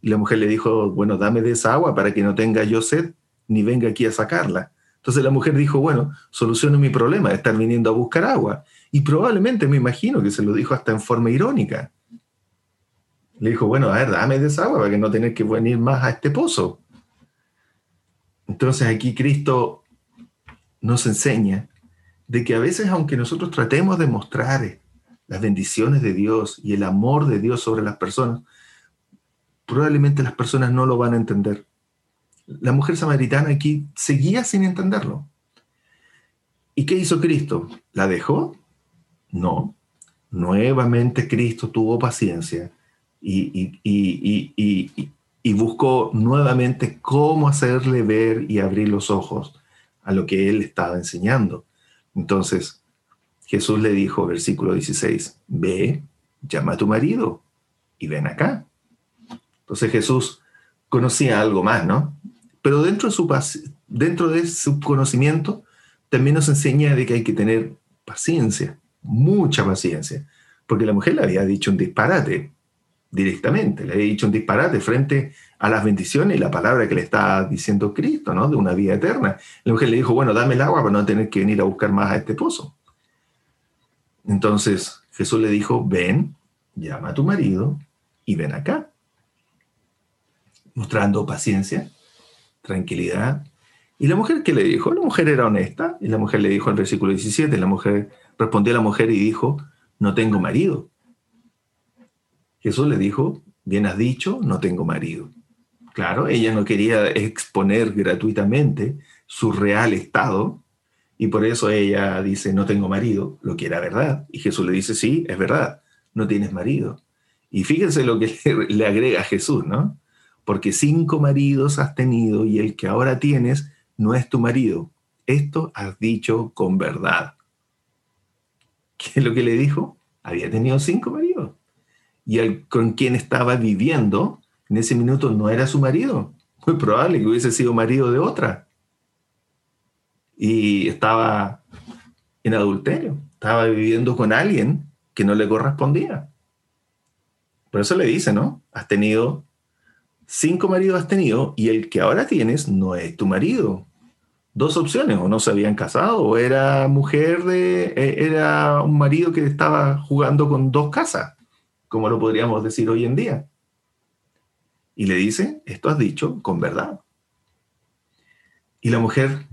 Y la mujer le dijo, bueno, dame de esa agua para que no tenga yo sed, ni venga aquí a sacarla. Entonces la mujer dijo, bueno, soluciono mi problema de estar viniendo a buscar agua. Y probablemente me imagino que se lo dijo hasta en forma irónica. Le dijo, bueno, a ver, dame de esa agua para que no tener que venir más a este pozo. Entonces aquí Cristo nos enseña de que a veces, aunque nosotros tratemos de mostrar las bendiciones de Dios y el amor de Dios sobre las personas, probablemente las personas no lo van a entender. La mujer samaritana aquí seguía sin entenderlo. ¿Y qué hizo Cristo? ¿La dejó? No. Nuevamente Cristo tuvo paciencia y, y, buscó nuevamente cómo hacerle ver y abrir los ojos a lo que él estaba enseñando. Entonces, Jesús le dijo, versículo 16, ve, llama a tu marido y ven acá. Entonces Jesús conocía algo más, ¿no? Pero dentro de su, dentro de su conocimiento también nos enseña de que hay que tener paciencia, mucha paciencia, porque la mujer le había dicho un disparate directamente, le había dicho un disparate frente a las bendiciones y la palabra que le está diciendo Cristo, ¿no? De una vida eterna. La mujer le dijo, bueno, dame el agua para no tener que venir a buscar más a este pozo. Entonces Jesús le dijo, ven, llama a tu marido y ven acá. mostrando paciencia, tranquilidad. ¿Y la mujer qué le dijo? La mujer era honesta y la mujer le dijo en el versículo 17, la mujer respondió la mujer y dijo, no tengo marido. Jesús le dijo, bien has dicho, no tengo marido. Claro, ella no quería exponer gratuitamente su real estado y por eso ella dice, no tengo marido, lo que era verdad. Y Jesús le dice, sí, es verdad, no tienes marido. Y fíjense lo que (laughs) le agrega Jesús, ¿no? Porque cinco maridos has tenido y el que ahora tienes no es tu marido. Esto has dicho con verdad. ¿Qué es lo que le dijo? Había tenido cinco maridos. Y el con quien estaba viviendo en ese minuto no era su marido. Muy probable que hubiese sido marido de otra. Y estaba en adulterio. Estaba viviendo con alguien que no le correspondía. Por eso le dice, ¿no? Has tenido, cinco maridos has tenido y el que ahora tienes no es tu marido. Dos opciones, o no se habían casado, o era mujer de, e, era un marido que estaba jugando con dos casas, como lo podríamos decir hoy en día. Y le dice, esto has dicho con verdad. Y la mujer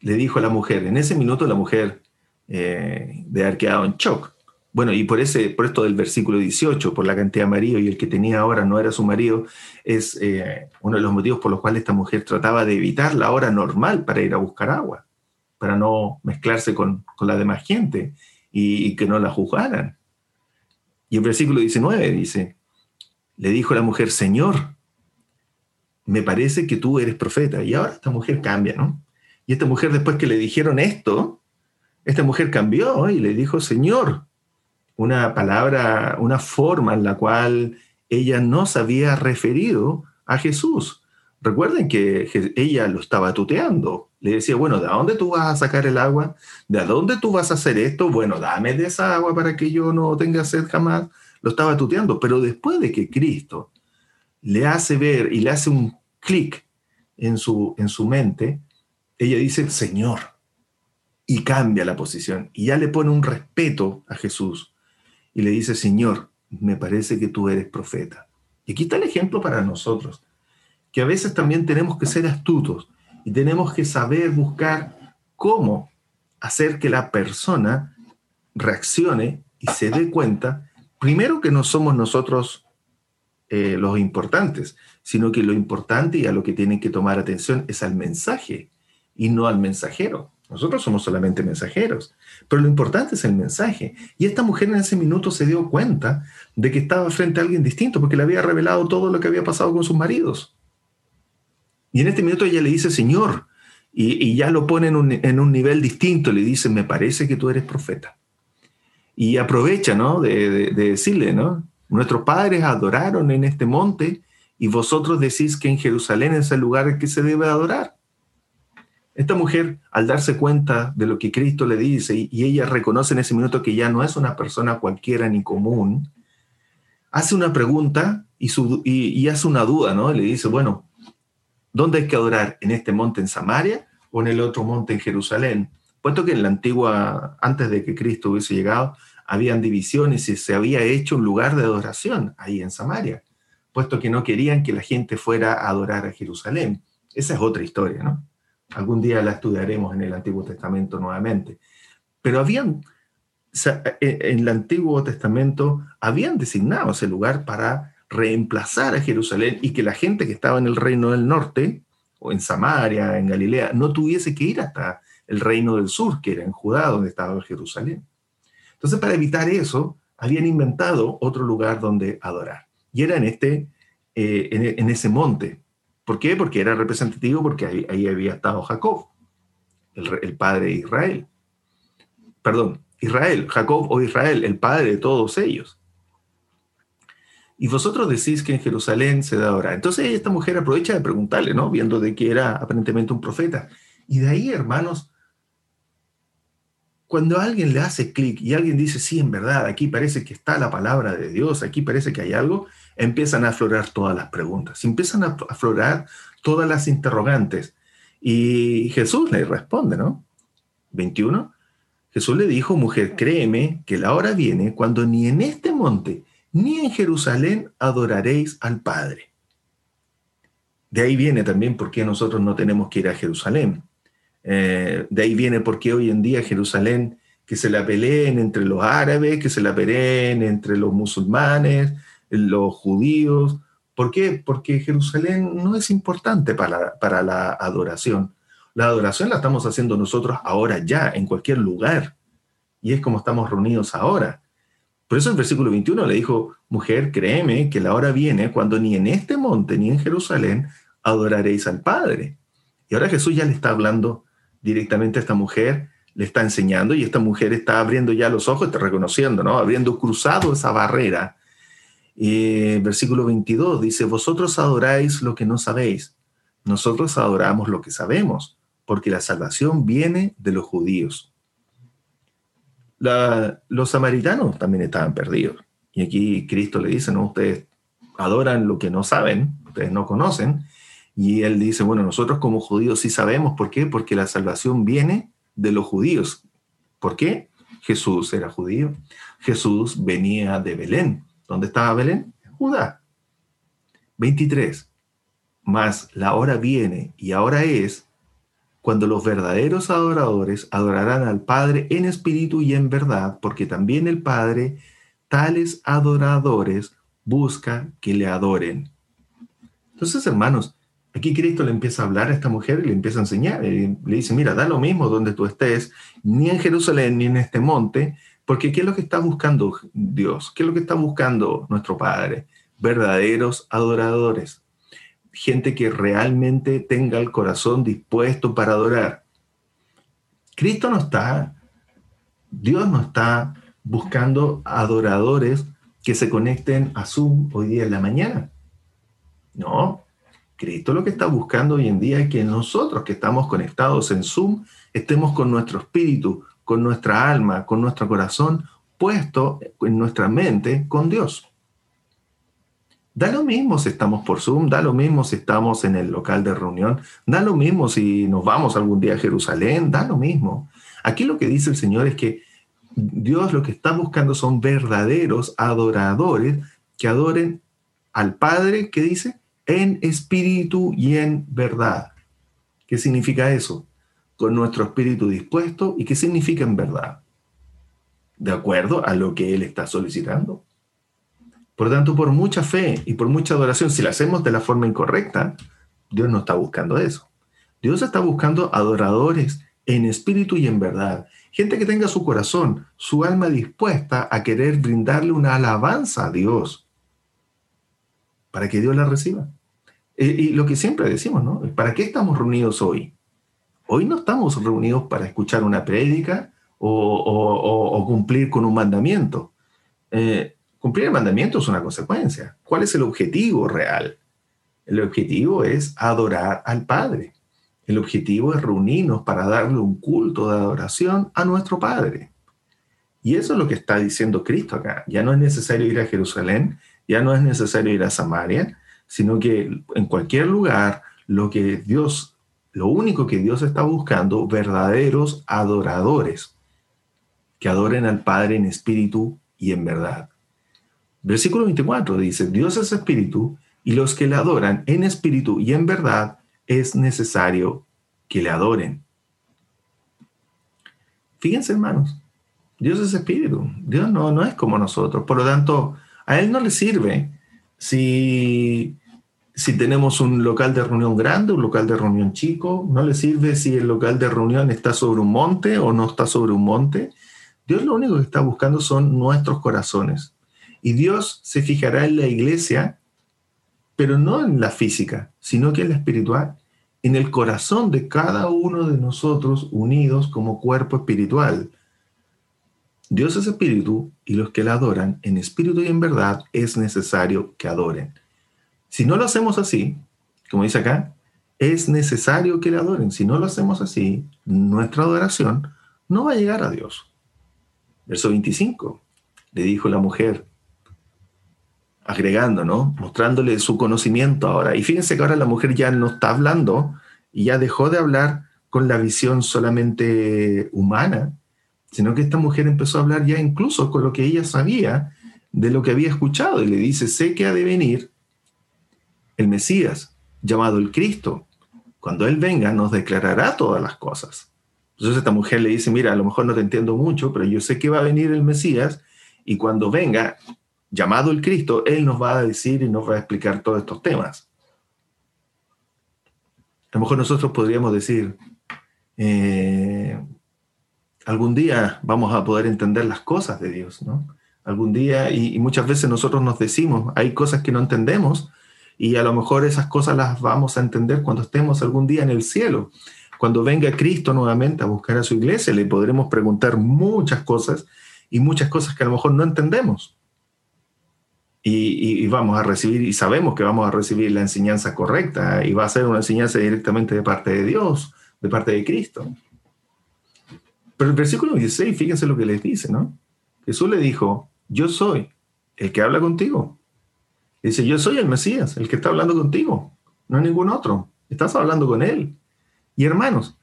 le dijo a la mujer, en ese minuto la mujer eh, de haber quedado en shock, bueno, y por, ese, por esto del versículo 18, por la cantidad de marido y el que tenía ahora no era su marido, es eh, uno de los motivos por los cuales esta mujer trataba de evitar la hora normal para ir a buscar agua, para no mezclarse con, la demás gente y, que no la juzgaran. Y el versículo 19 dice, le dijo la mujer, Señor, me parece que tú eres profeta. Y ahora esta mujer cambia, ¿no? Y esta mujer después que le dijeron esto, esta mujer cambió y le dijo, Señor, una palabra, una forma en la cual ella no se había referido a Jesús. Recuerden que ella lo estaba tuteando. Le decía, bueno, ¿de dónde tú vas a sacar el agua? ¿De dónde tú vas a hacer esto? Bueno, dame de esa agua para que yo no tenga sed jamás. Lo estaba tuteando. Pero después de que Cristo le hace ver y le hace un clic en su, en su mente, ella dice, Señor, y cambia la posición. Y ya le pone un respeto a Jesús y le dice, Señor, me parece que tú eres profeta. Y aquí está el ejemplo para nosotros, que a veces también tenemos que ser astutos y tenemos que saber buscar cómo hacer que la persona reaccione y se dé cuenta, primero que no somos nosotros eh, los importantes, sino que lo importante y a lo que tienen que tomar atención es al mensaje y no al mensajero. Nosotros somos solamente mensajeros, pero lo importante es el mensaje. Y esta mujer en ese minuto se dio cuenta de que estaba frente a alguien distinto porque le había revelado todo lo que había pasado con sus maridos. Y en este minuto ella le dice, Señor, y, ya lo pone en un, nivel distinto, le dice, me parece que tú eres profeta. Y aprovecha, ¿no? De, de decirle, ¿no? Nuestros padres adoraron en este monte y vosotros decís que en Jerusalén es el lugar que se debe adorar. Esta mujer, al darse cuenta de lo que Cristo le dice, y ella reconoce en ese minuto que ya no es una persona cualquiera ni común, hace una pregunta y, hace una duda, ¿no? Le dice, bueno, ¿dónde hay que adorar? ¿En este monte en Samaria o en el otro monte en Jerusalén? Puesto que en la antigua, antes de que Cristo hubiese llegado, habían divisiones y se había hecho un lugar de adoración ahí en Samaria, puesto que no querían que la gente fuera a adorar a Jerusalén. Esa es otra historia, ¿no? Algún día la estudiaremos en el Antiguo Testamento nuevamente. Pero habían, e, en el Antiguo Testamento, habían designado ese lugar para reemplazar a Jerusalén y que la gente que estaba en el reino del norte, o en Samaria, en Galilea, no tuviese que ir hasta el reino del sur, que era en Judá, donde estaba Jerusalén. Entonces, para evitar eso, habían inventado otro lugar donde adorar. Y era en, este, eh, en ese monte, ¿Por qué? Porque era representativo, porque ahí, había estado Jacob, el, padre de Israel. Perdón, Israel, Jacob o Israel, el padre de todos ellos. Y vosotros decís que en Jerusalén se da ahora. Entonces esta mujer aprovecha de preguntarle, ¿no? Viendo de que era aparentemente un profeta. Y de ahí, hermanos, cuando alguien le hace clic y alguien dice, sí, en verdad, aquí parece que está la palabra de Dios, aquí parece que hay algo, empiezan a aflorar todas las preguntas, empiezan a aflorar todas las interrogantes. Y Jesús le responde, ¿no? 21. Jesús le dijo, mujer, créeme que la hora viene cuando ni en este monte ni en Jerusalén adoraréis al Padre. De ahí viene también por qué nosotros no tenemos que ir a Jerusalén. Eh, de ahí viene por qué hoy en día Jerusalén, que se la peleen entre los árabes, que se la peleen entre los musulmanes, los judíos. ¿Por qué? Porque Jerusalén no es importante para, para la adoración. La adoración la estamos haciendo nosotros ahora ya, en cualquier lugar. Y es como estamos reunidos ahora. Por eso el versículo 21 le dijo, mujer, créeme que la hora viene cuando ni en este monte ni en Jerusalén adoraréis al Padre. Y ahora Jesús ya le está hablando directamente a esta mujer, le está enseñando y esta mujer está abriendo ya los ojos, está reconociendo, ¿no? Habiendo cruzado esa barrera. Y versículo 22 dice, vosotros adoráis lo que no sabéis, nosotros adoramos lo que sabemos, porque la salvación viene de los judíos los samaritanos también estaban perdidos. Y aquí Cristo le dice, no, ustedes adoran lo que no saben, ustedes no conocen. Y él dice, bueno, nosotros como judíos sí sabemos. ¿Por qué? Porque la salvación viene de los judíos. ¿Por qué? Jesús era judío. Jesús venía de Belén. ¿Dónde estaba Belén? Judá. 23. Mas la hora viene y ahora es cuando los verdaderos adoradores adorarán al Padre en espíritu y en verdad, porque también el Padre, tales adoradores, busca que le adoren. Entonces, hermanos, aquí Cristo le empieza a hablar a esta mujer y le empieza a enseñar. Le dice, mira, da lo mismo donde tú estés, ni en Jerusalén, ni en este monte, porque ¿qué es lo que está buscando Dios? ¿Qué es lo que está buscando nuestro Padre? Verdaderos adoradores gente que realmente tenga el corazón dispuesto para adorar. Cristo no está, Dios no está buscando adoradores que se conecten a Zoom hoy día en la mañana. No, Cristo lo que está buscando hoy en día es que nosotros que estamos conectados en Zoom estemos con nuestro espíritu, con nuestra alma, con nuestro corazón puesto en nuestra mente con Dios. Da lo mismo si estamos por Zoom, da lo mismo si estamos en el local de reunión, da lo mismo si nos vamos algún día a Jerusalén, da lo mismo. Aquí lo que dice el Señor es que Dios lo que está buscando son verdaderos adoradores que adoren al Padre, que dice, en espíritu y en verdad. ¿Qué significa eso? Con nuestro espíritu dispuesto y qué significa en verdad. De acuerdo a lo que Él está solicitando. Por tanto, por mucha fe y por mucha adoración, si la hacemos de la forma incorrecta, Dios no está buscando eso. Dios está buscando adoradores en espíritu y en verdad. Gente que tenga su corazón, su alma dispuesta a querer brindarle una alabanza a Dios para que Dios la reciba. Eh, y lo que siempre decimos, ¿no? ¿Para qué estamos reunidos hoy? Hoy no estamos reunidos para escuchar una prédica o, cumplir con un mandamiento. Eh, Cumplir el mandamiento es una consecuencia. ¿Cuál es el objetivo real? El objetivo es adorar al Padre. El objetivo es reunirnos para darle un culto de adoración a nuestro Padre. Y eso es lo que está diciendo Cristo acá. Ya no es necesario ir a Jerusalén, ya no es necesario ir a Samaria, sino que en cualquier lugar lo que Dios, lo único que Dios está buscando, verdaderos adoradores, que adoren al Padre en espíritu y en verdad. Versículo 24 dice, Dios es espíritu y los que le adoran en espíritu y en verdad es necesario que le adoren. Fíjense hermanos, Dios es espíritu, Dios no, no es como nosotros, por lo tanto, a Él no le sirve si, si tenemos un local de reunión grande, un local de reunión chico, no le sirve si el local de reunión está sobre un monte o no está sobre un monte. Dios lo único que está buscando son nuestros corazones. Y Dios se fijará en la iglesia, pero no en la física, sino que en la espiritual, en el corazón de cada uno de nosotros unidos como cuerpo espiritual. Dios es espíritu y los que la adoran en espíritu y en verdad es necesario que adoren. Si no lo hacemos así, como dice acá, es necesario que le adoren. Si no lo hacemos así, nuestra adoración no va a llegar a Dios. Verso 25. Le dijo la mujer, agregando, ¿no? Mostrándole su conocimiento ahora. Y fíjense que ahora la mujer ya no está hablando y ya dejó de hablar con la visión solamente humana, sino que esta mujer empezó a hablar ya incluso con lo que ella sabía de lo que había escuchado y le dice, sé que ha de venir el Mesías, llamado el Cristo. Cuando Él venga nos declarará todas las cosas. Entonces esta mujer le dice, mira, a lo mejor no te entiendo mucho, pero yo sé que va a venir el Mesías y cuando venga, llamado el Cristo, Él nos va a decir y nos va a explicar todos estos temas. A lo mejor nosotros podríamos decir, eh, algún día vamos a poder entender las cosas de Dios, ¿no? Algún día, y, muchas veces nosotros nos decimos, hay cosas que no entendemos, y a lo mejor esas cosas las vamos a entender cuando estemos algún día en el cielo. Cuando venga Cristo nuevamente a buscar a su iglesia, le podremos preguntar muchas cosas y muchas cosas que a lo mejor no entendemos. Y, vamos a recibir, y sabemos que vamos a recibir la enseñanza correcta, y va a ser una enseñanza directamente de parte de Dios, de parte de Cristo. Pero el versículo 16, fíjense lo que les dice, ¿no? Jesús le dijo, yo soy el que habla contigo. Dice, yo soy el Mesías, el que está hablando contigo, no ningún otro. Estás hablando con él. Y hermanos,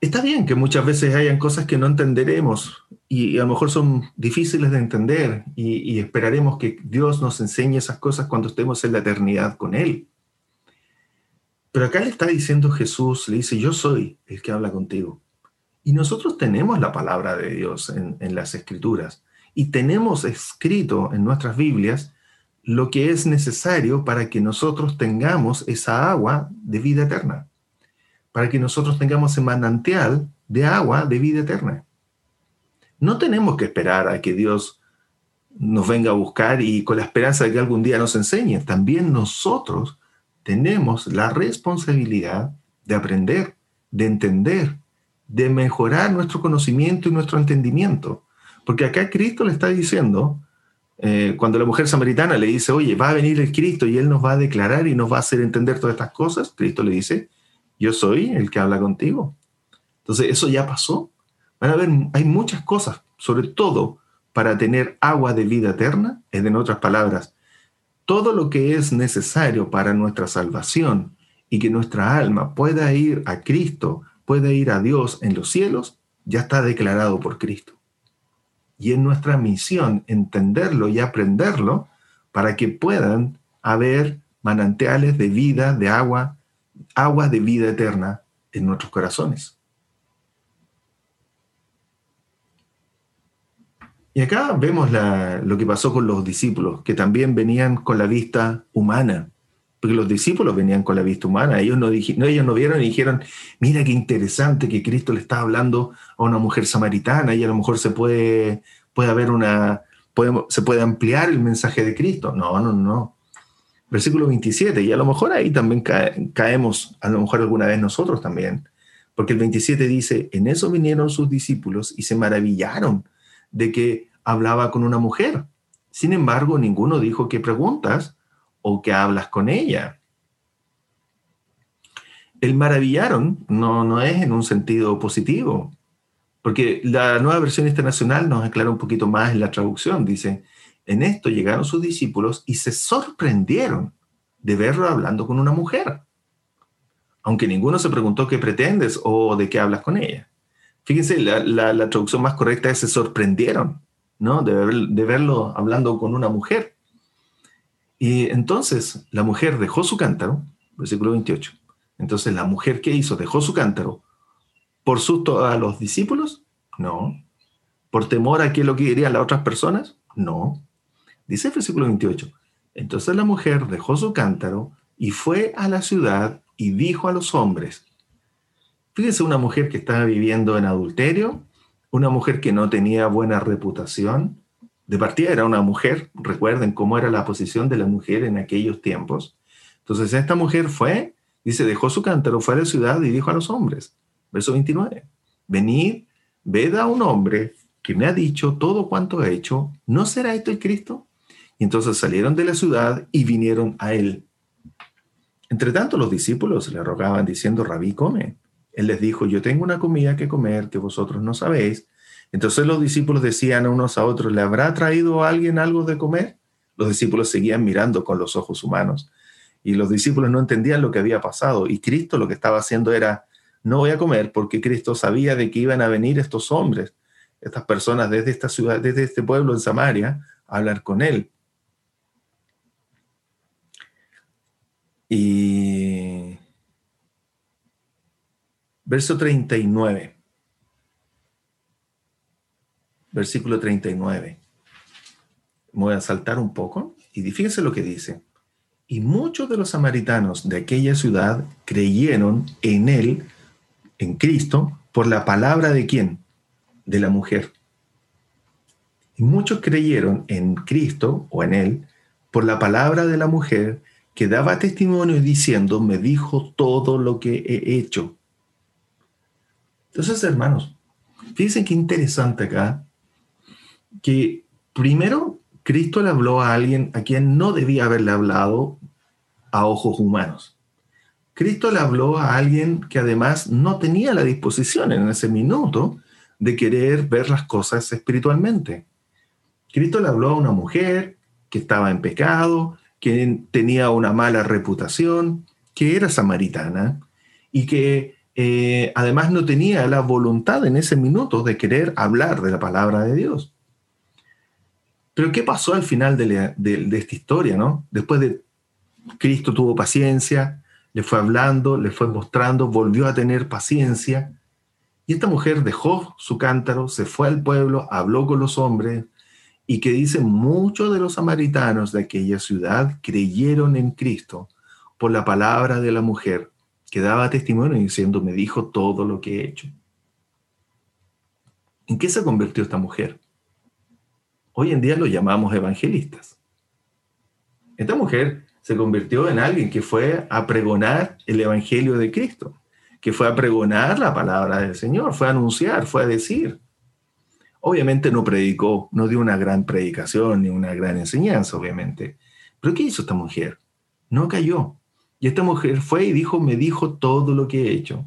está bien que muchas veces hayan cosas que no entenderemos y, a lo mejor son difíciles de entender y, y esperaremos que Dios nos enseñe esas cosas cuando estemos en la eternidad con Él. Pero acá le está diciendo Jesús, le dice, yo soy el que habla contigo. Y nosotros tenemos la palabra de Dios en, las escrituras y tenemos escrito en nuestras Biblias lo que es necesario para que nosotros tengamos esa agua de vida eterna, para que nosotros tengamos ese manantial de agua de vida eterna. No tenemos que esperar a que Dios nos venga a buscar y con la esperanza de que algún día nos enseñe. También nosotros tenemos la responsabilidad de aprender, de entender, de mejorar nuestro conocimiento y nuestro entendimiento. Porque acá Cristo le está diciendo, eh, cuando la mujer samaritana le dice, oye, va a venir el Cristo y Él nos va a declarar y nos va a hacer entender todas estas cosas, Cristo le dice, yo soy el que habla contigo. Entonces, eso ya pasó. Van a ver, hay muchas cosas, sobre todo para tener agua de vida eterna, es en otras palabras, todo lo que es necesario para nuestra salvación y que nuestra alma pueda ir a Cristo puede ir a Dios en los cielos, ya está declarado por Cristo. Y es nuestra misión entenderlo y aprenderlo para que puedan haber manantiales de vida, de agua, agua de vida eterna en nuestros corazones. Y acá vemos lo que pasó con los discípulos, que también venían con la vista humana porque los discípulos venían con la vista humana, ellos no, no, ellos no vieron y dijeron, mira qué interesante que Cristo le está hablando a una mujer samaritana y a lo mejor se puede, puede haber una, se puede ampliar el mensaje de Cristo. No, no, no. Versículo 27, y a lo mejor ahí también caemos, a lo mejor alguna vez nosotros también, porque el 27 dice, en eso vinieron sus discípulos y se maravillaron de que hablaba con una mujer. Sin embargo, ninguno dijo qué preguntas o que hablas con ella. El maravillaron no, no es en un sentido positivo, porque la nueva versión internacional nos aclara un poquito más en la traducción. Dice, en esto llegaron sus discípulos y se sorprendieron de verlo hablando con una mujer, aunque ninguno se preguntó qué pretendes o de qué hablas con ella. Fíjense, la, la, traducción más correcta es se sorprendieron, ¿no? De, de verlo hablando con una mujer. Y entonces la mujer dejó su cántaro, versículo 28. Entonces la mujer que hizo dejó su cántaro por susto a los discípulos, no. Por temor a que lo que dirían las otras personas, no. Dice el versículo 28. Entonces la mujer dejó su cántaro y fue a la ciudad y dijo a los hombres, fíjense una mujer que estaba viviendo en adulterio, una mujer que no tenía buena reputación, de partida era una mujer, recuerden cómo era la posición de la mujer en aquellos tiempos. Entonces esta mujer fue, dice, dejó su cántaro, fue a la ciudad y dijo a los hombres, verso 29, venid, ved a un hombre que me ha dicho todo cuanto ha hecho, ¿no será esto el Cristo? Y entonces salieron de la ciudad y vinieron a él. Entre tanto los discípulos le rogaban diciendo, rabí, come. Él les dijo, yo tengo una comida que comer que vosotros no sabéis. Entonces los discípulos decían unos a otros, ¿le habrá traído alguien algo de comer? Los discípulos seguían mirando con los ojos humanos y los discípulos no entendían lo que había pasado y Cristo lo que estaba haciendo era, no voy a comer porque Cristo sabía de que iban a venir estos hombres, estas personas desde esta ciudad, desde este pueblo en Samaria, a hablar con él. Y verso 39. Versículo 39. voy a saltar un poco y fíjense lo que dice. Y muchos de los samaritanos de aquella ciudad creyeron en él, en Cristo, por la palabra de quién? De la mujer. Y muchos creyeron en Cristo o en él por la palabra de la mujer que daba testimonio diciendo, me dijo todo lo que he hecho. Entonces, hermanos, fíjense qué interesante acá, que primero Cristo le habló a alguien a quien no debía haberle hablado a ojos humanos. Cristo le habló a alguien que además no tenía la disposición en ese minuto de querer ver las cosas espiritualmente. Cristo le habló a una mujer que estaba en pecado, que tenía una mala reputación, que era samaritana y que eh, además no tenía la voluntad en ese minuto de querer hablar de la palabra de Dios. Pero ¿qué pasó al final de, de esta historia? ¿no? Después de Cristo tuvo paciencia, le fue hablando, le fue mostrando, volvió a tener paciencia. Y esta mujer dejó su cántaro, se fue al pueblo, habló con los hombres, y que dice, muchos de los samaritanos de aquella ciudad creyeron en Cristo por la palabra de la mujer, que daba testimonio diciendo, me dijo todo lo que he hecho. ¿En qué se convirtió esta mujer? Hoy en día lo llamamos evangelistas. Esta mujer se convirtió en alguien que fue a pregonar el Evangelio de Cristo, que fue a pregonar la palabra del Señor, fue a anunciar, fue a decir. Obviamente no predicó, no dio una gran predicación ni una gran enseñanza, obviamente. Pero ¿qué hizo esta mujer? No cayó. Y esta mujer fue y dijo, me dijo todo lo que he hecho.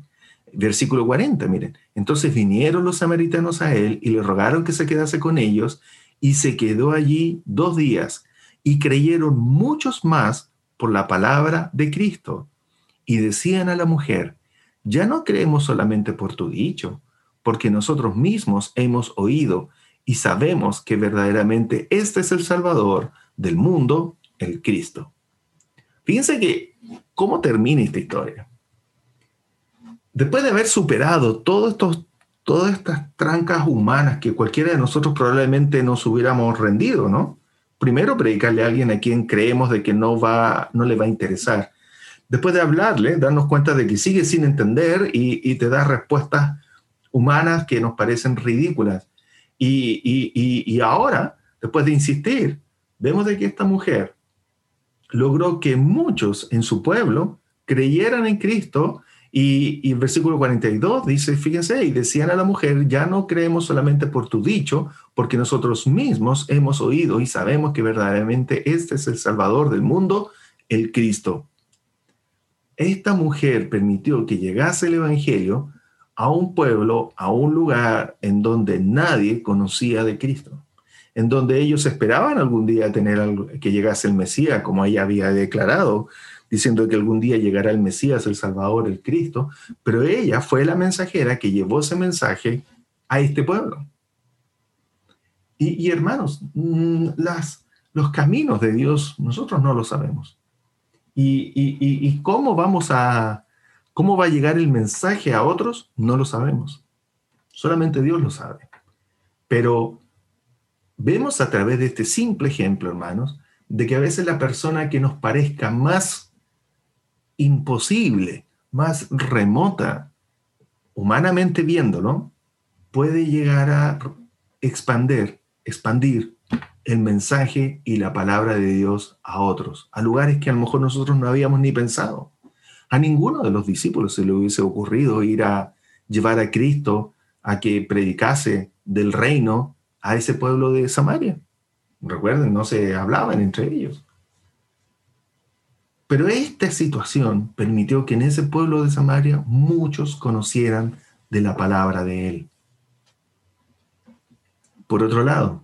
Versículo 40, miren. Entonces vinieron los samaritanos a él y le rogaron que se quedase con ellos y se quedó allí dos días y creyeron muchos más por la palabra de Cristo. Y decían a la mujer, ya no creemos solamente por tu dicho, porque nosotros mismos hemos oído y sabemos que verdaderamente este es el Salvador del mundo, el Cristo. Fíjense que, ¿cómo termina esta historia? Después de haber superado todos estos, todas estas trancas humanas que cualquiera de nosotros probablemente nos hubiéramos rendido, ¿no? Primero predicarle a alguien a quien creemos de que no, va, no le va a interesar. Después de hablarle, darnos cuenta de que sigue sin entender y, y te da respuestas humanas que nos parecen ridículas. Y, ahora, después de insistir, vemos de que esta mujer logró que muchos en su pueblo creyeran en Cristo y, el versículo 42 dice, fíjense, y decían a la mujer, ya no creemos solamente por tu dicho, porque nosotros mismos hemos oído y sabemos que verdaderamente este es el Salvador del mundo, el Cristo. Esta mujer permitió que llegase el Evangelio a un pueblo, a un lugar en donde nadie conocía de Cristo, en donde ellos esperaban algún día tener que llegase el Mesías, como ella había declarado, diciendo que algún día llegará el Mesías, el Salvador, el Cristo, pero ella fue la mensajera que llevó ese mensaje a este pueblo. Y, hermanos, mm, las, los caminos de Dios nosotros no lo sabemos. y cómo vamos a, ¿Cómo va a llegar el mensaje a otros? No lo sabemos. Solamente Dios lo sabe. Pero vemos a través de este simple ejemplo, hermanos, de que a veces la persona que nos parezca más imposible, más remota, humanamente viéndolo, puede llegar a expandir, expandir el mensaje y la palabra de Dios a otros, a lugares que a lo mejor nosotros no habíamos ni pensado. A ninguno de los discípulos se le hubiese ocurrido ir a llevar a Cristo a que predicase del reino a ese pueblo de Samaria. Recuerden, no se hablaban entre ellos. Pero esta situación permitió que en ese pueblo de Samaria muchos conocieran de la palabra de Él. Por otro lado,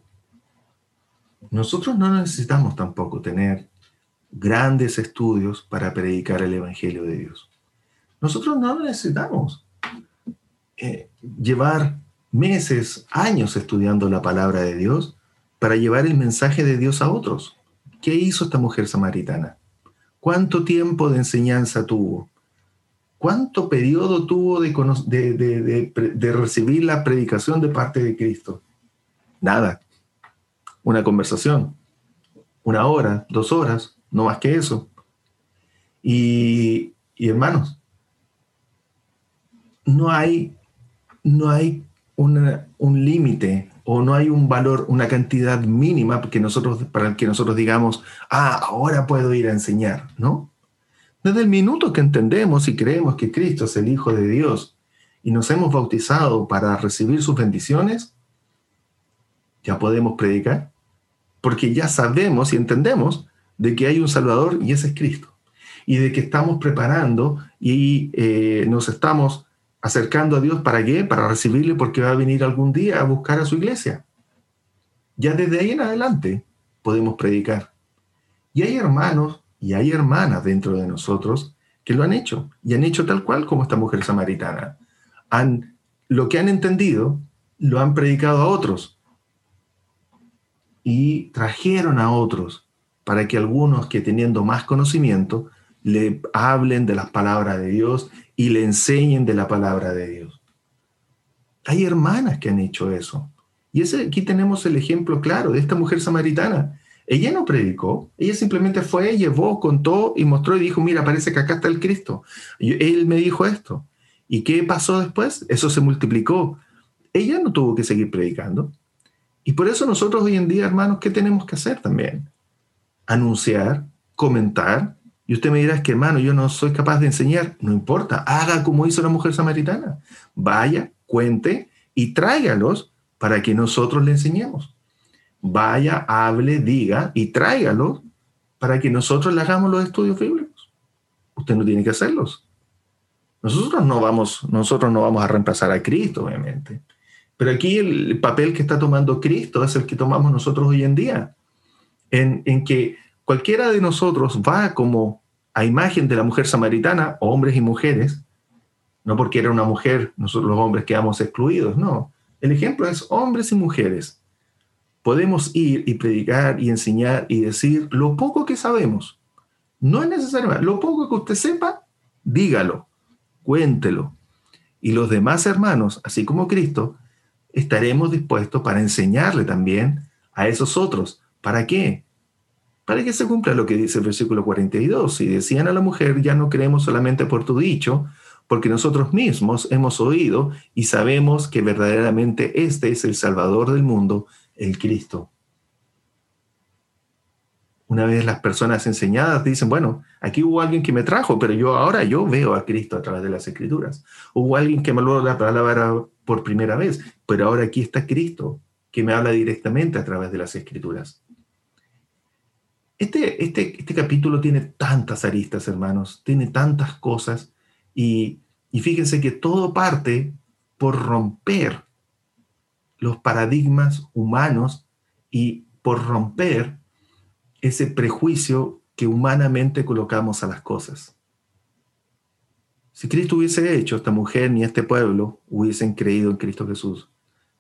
nosotros no necesitamos tampoco tener grandes estudios para predicar el Evangelio de Dios. Nosotros no necesitamos eh, llevar meses, años estudiando la palabra de Dios para llevar el mensaje de Dios a otros. ¿Qué hizo esta mujer samaritana? ¿Cuánto tiempo de enseñanza tuvo? ¿Cuánto periodo tuvo de, de, recibir la predicación de parte de Cristo? Nada. Una conversación. Una hora, dos horas, no más que eso. Y, hermanos, no hay, no hay un límite o no hay un valor, una cantidad mínima que nosotros, para que nosotros digamos, ah, ahora puedo ir a enseñar, ¿no? Desde el minuto que entendemos y creemos que Cristo es el Hijo de Dios y nos hemos bautizado para recibir sus bendiciones, ya podemos predicar, porque ya sabemos y entendemos de que hay un Salvador y ese es Cristo, y de que estamos preparando y eh, nos estamos acercando a Dios para qué? Para recibirle porque va a venir algún día a buscar a su iglesia. Ya desde ahí en adelante podemos predicar. Y hay hermanos y hay hermanas dentro de nosotros que lo han hecho y han hecho tal cual como esta mujer samaritana. Han, lo que han entendido lo han predicado a otros y trajeron a otros para que algunos que teniendo más conocimiento le hablen de las palabras de Dios y le enseñen de la palabra de Dios. Hay hermanas que han hecho eso. Y ese, aquí tenemos el ejemplo claro de esta mujer samaritana ella no predicó, ella simplemente fue, llevó, contó y mostró y dijo, mira, parece que acá está el Cristo. Y él me dijo esto. ¿Y qué pasó después? Eso se multiplicó. Ella no tuvo que seguir predicando. Y por eso nosotros hoy en día, hermanos, ¿qué tenemos que hacer también? Anunciar, comentar. Y usted me dirá, es que hermano, yo no soy capaz de enseñar. No importa, haga como hizo la mujer samaritana. Vaya, cuente y tráigalos para que nosotros le enseñemos vaya, hable, diga y tráigalo para que nosotros le hagamos los estudios bíblicos. Usted no tiene que hacerlos. Nosotros no vamos, nosotros no vamos a reemplazar a Cristo, obviamente. Pero aquí el papel que está tomando Cristo es el que tomamos nosotros hoy en día, en, en que cualquiera de nosotros va como a imagen de la mujer samaritana, hombres y mujeres, no porque era una mujer, nosotros los hombres quedamos excluidos, no. El ejemplo es hombres y mujeres podemos ir y predicar y enseñar y decir lo poco que sabemos. No es necesario, lo poco que usted sepa, dígalo, cuéntelo. Y los demás hermanos, así como Cristo, estaremos dispuestos para enseñarle también a esos otros. ¿Para qué? Para que se cumpla lo que dice el versículo 42. Y decían a la mujer, ya no creemos solamente por tu dicho, porque nosotros mismos hemos oído y sabemos que verdaderamente este es el Salvador del mundo, el Cristo. Una vez las personas enseñadas dicen, bueno, aquí hubo alguien que me trajo, pero yo ahora yo veo a Cristo a través de las escrituras. Hubo alguien que me habló la palabra por primera vez, pero ahora aquí está Cristo, que me habla directamente a través de las escrituras. Este, este, este capítulo tiene tantas aristas, hermanos, tiene tantas cosas y, y fíjense que todo parte por romper los paradigmas humanos y por romper ese prejuicio que humanamente colocamos a las cosas. Si Cristo hubiese hecho, esta mujer ni este pueblo hubiesen creído en Cristo Jesús.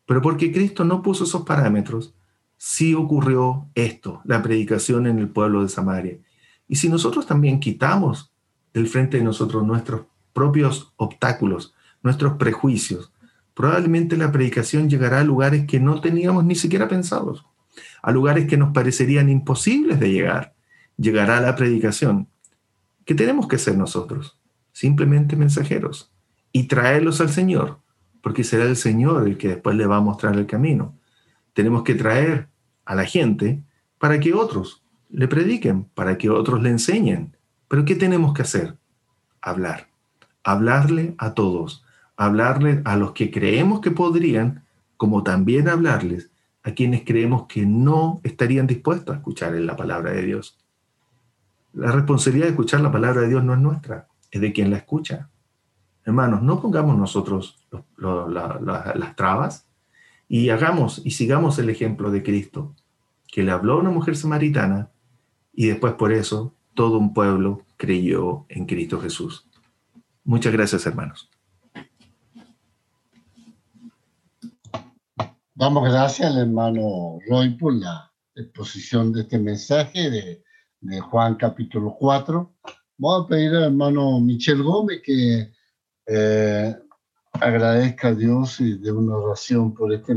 Pero porque Cristo no puso esos parámetros, sí ocurrió esto, la predicación en el pueblo de Samaria. Y si nosotros también quitamos del frente de nosotros nuestros propios obstáculos, nuestros prejuicios, probablemente la predicación llegará a lugares que no teníamos ni siquiera pensados, a lugares que nos parecerían imposibles de llegar. Llegará la predicación. ¿Qué tenemos que ser nosotros? Simplemente mensajeros y traerlos al Señor, porque será el Señor el que después le va a mostrar el camino. Tenemos que traer a la gente para que otros le prediquen, para que otros le enseñen. Pero ¿qué tenemos que hacer? Hablar. Hablarle a todos hablarle a los que creemos que podrían, como también hablarles a quienes creemos que no estarían dispuestos a escuchar la palabra de Dios. La responsabilidad de escuchar la palabra de Dios no es nuestra, es de quien la escucha. Hermanos, no pongamos nosotros las trabas y hagamos y sigamos el ejemplo de Cristo, que le habló a una mujer samaritana y después por eso todo un pueblo creyó en Cristo Jesús. Muchas gracias, hermanos. Damos gracias al hermano Roy por la exposición de este mensaje de de Juan capítulo 4. Voy a pedir al hermano Michel Gómez que eh, agradezca a Dios y de una oración por este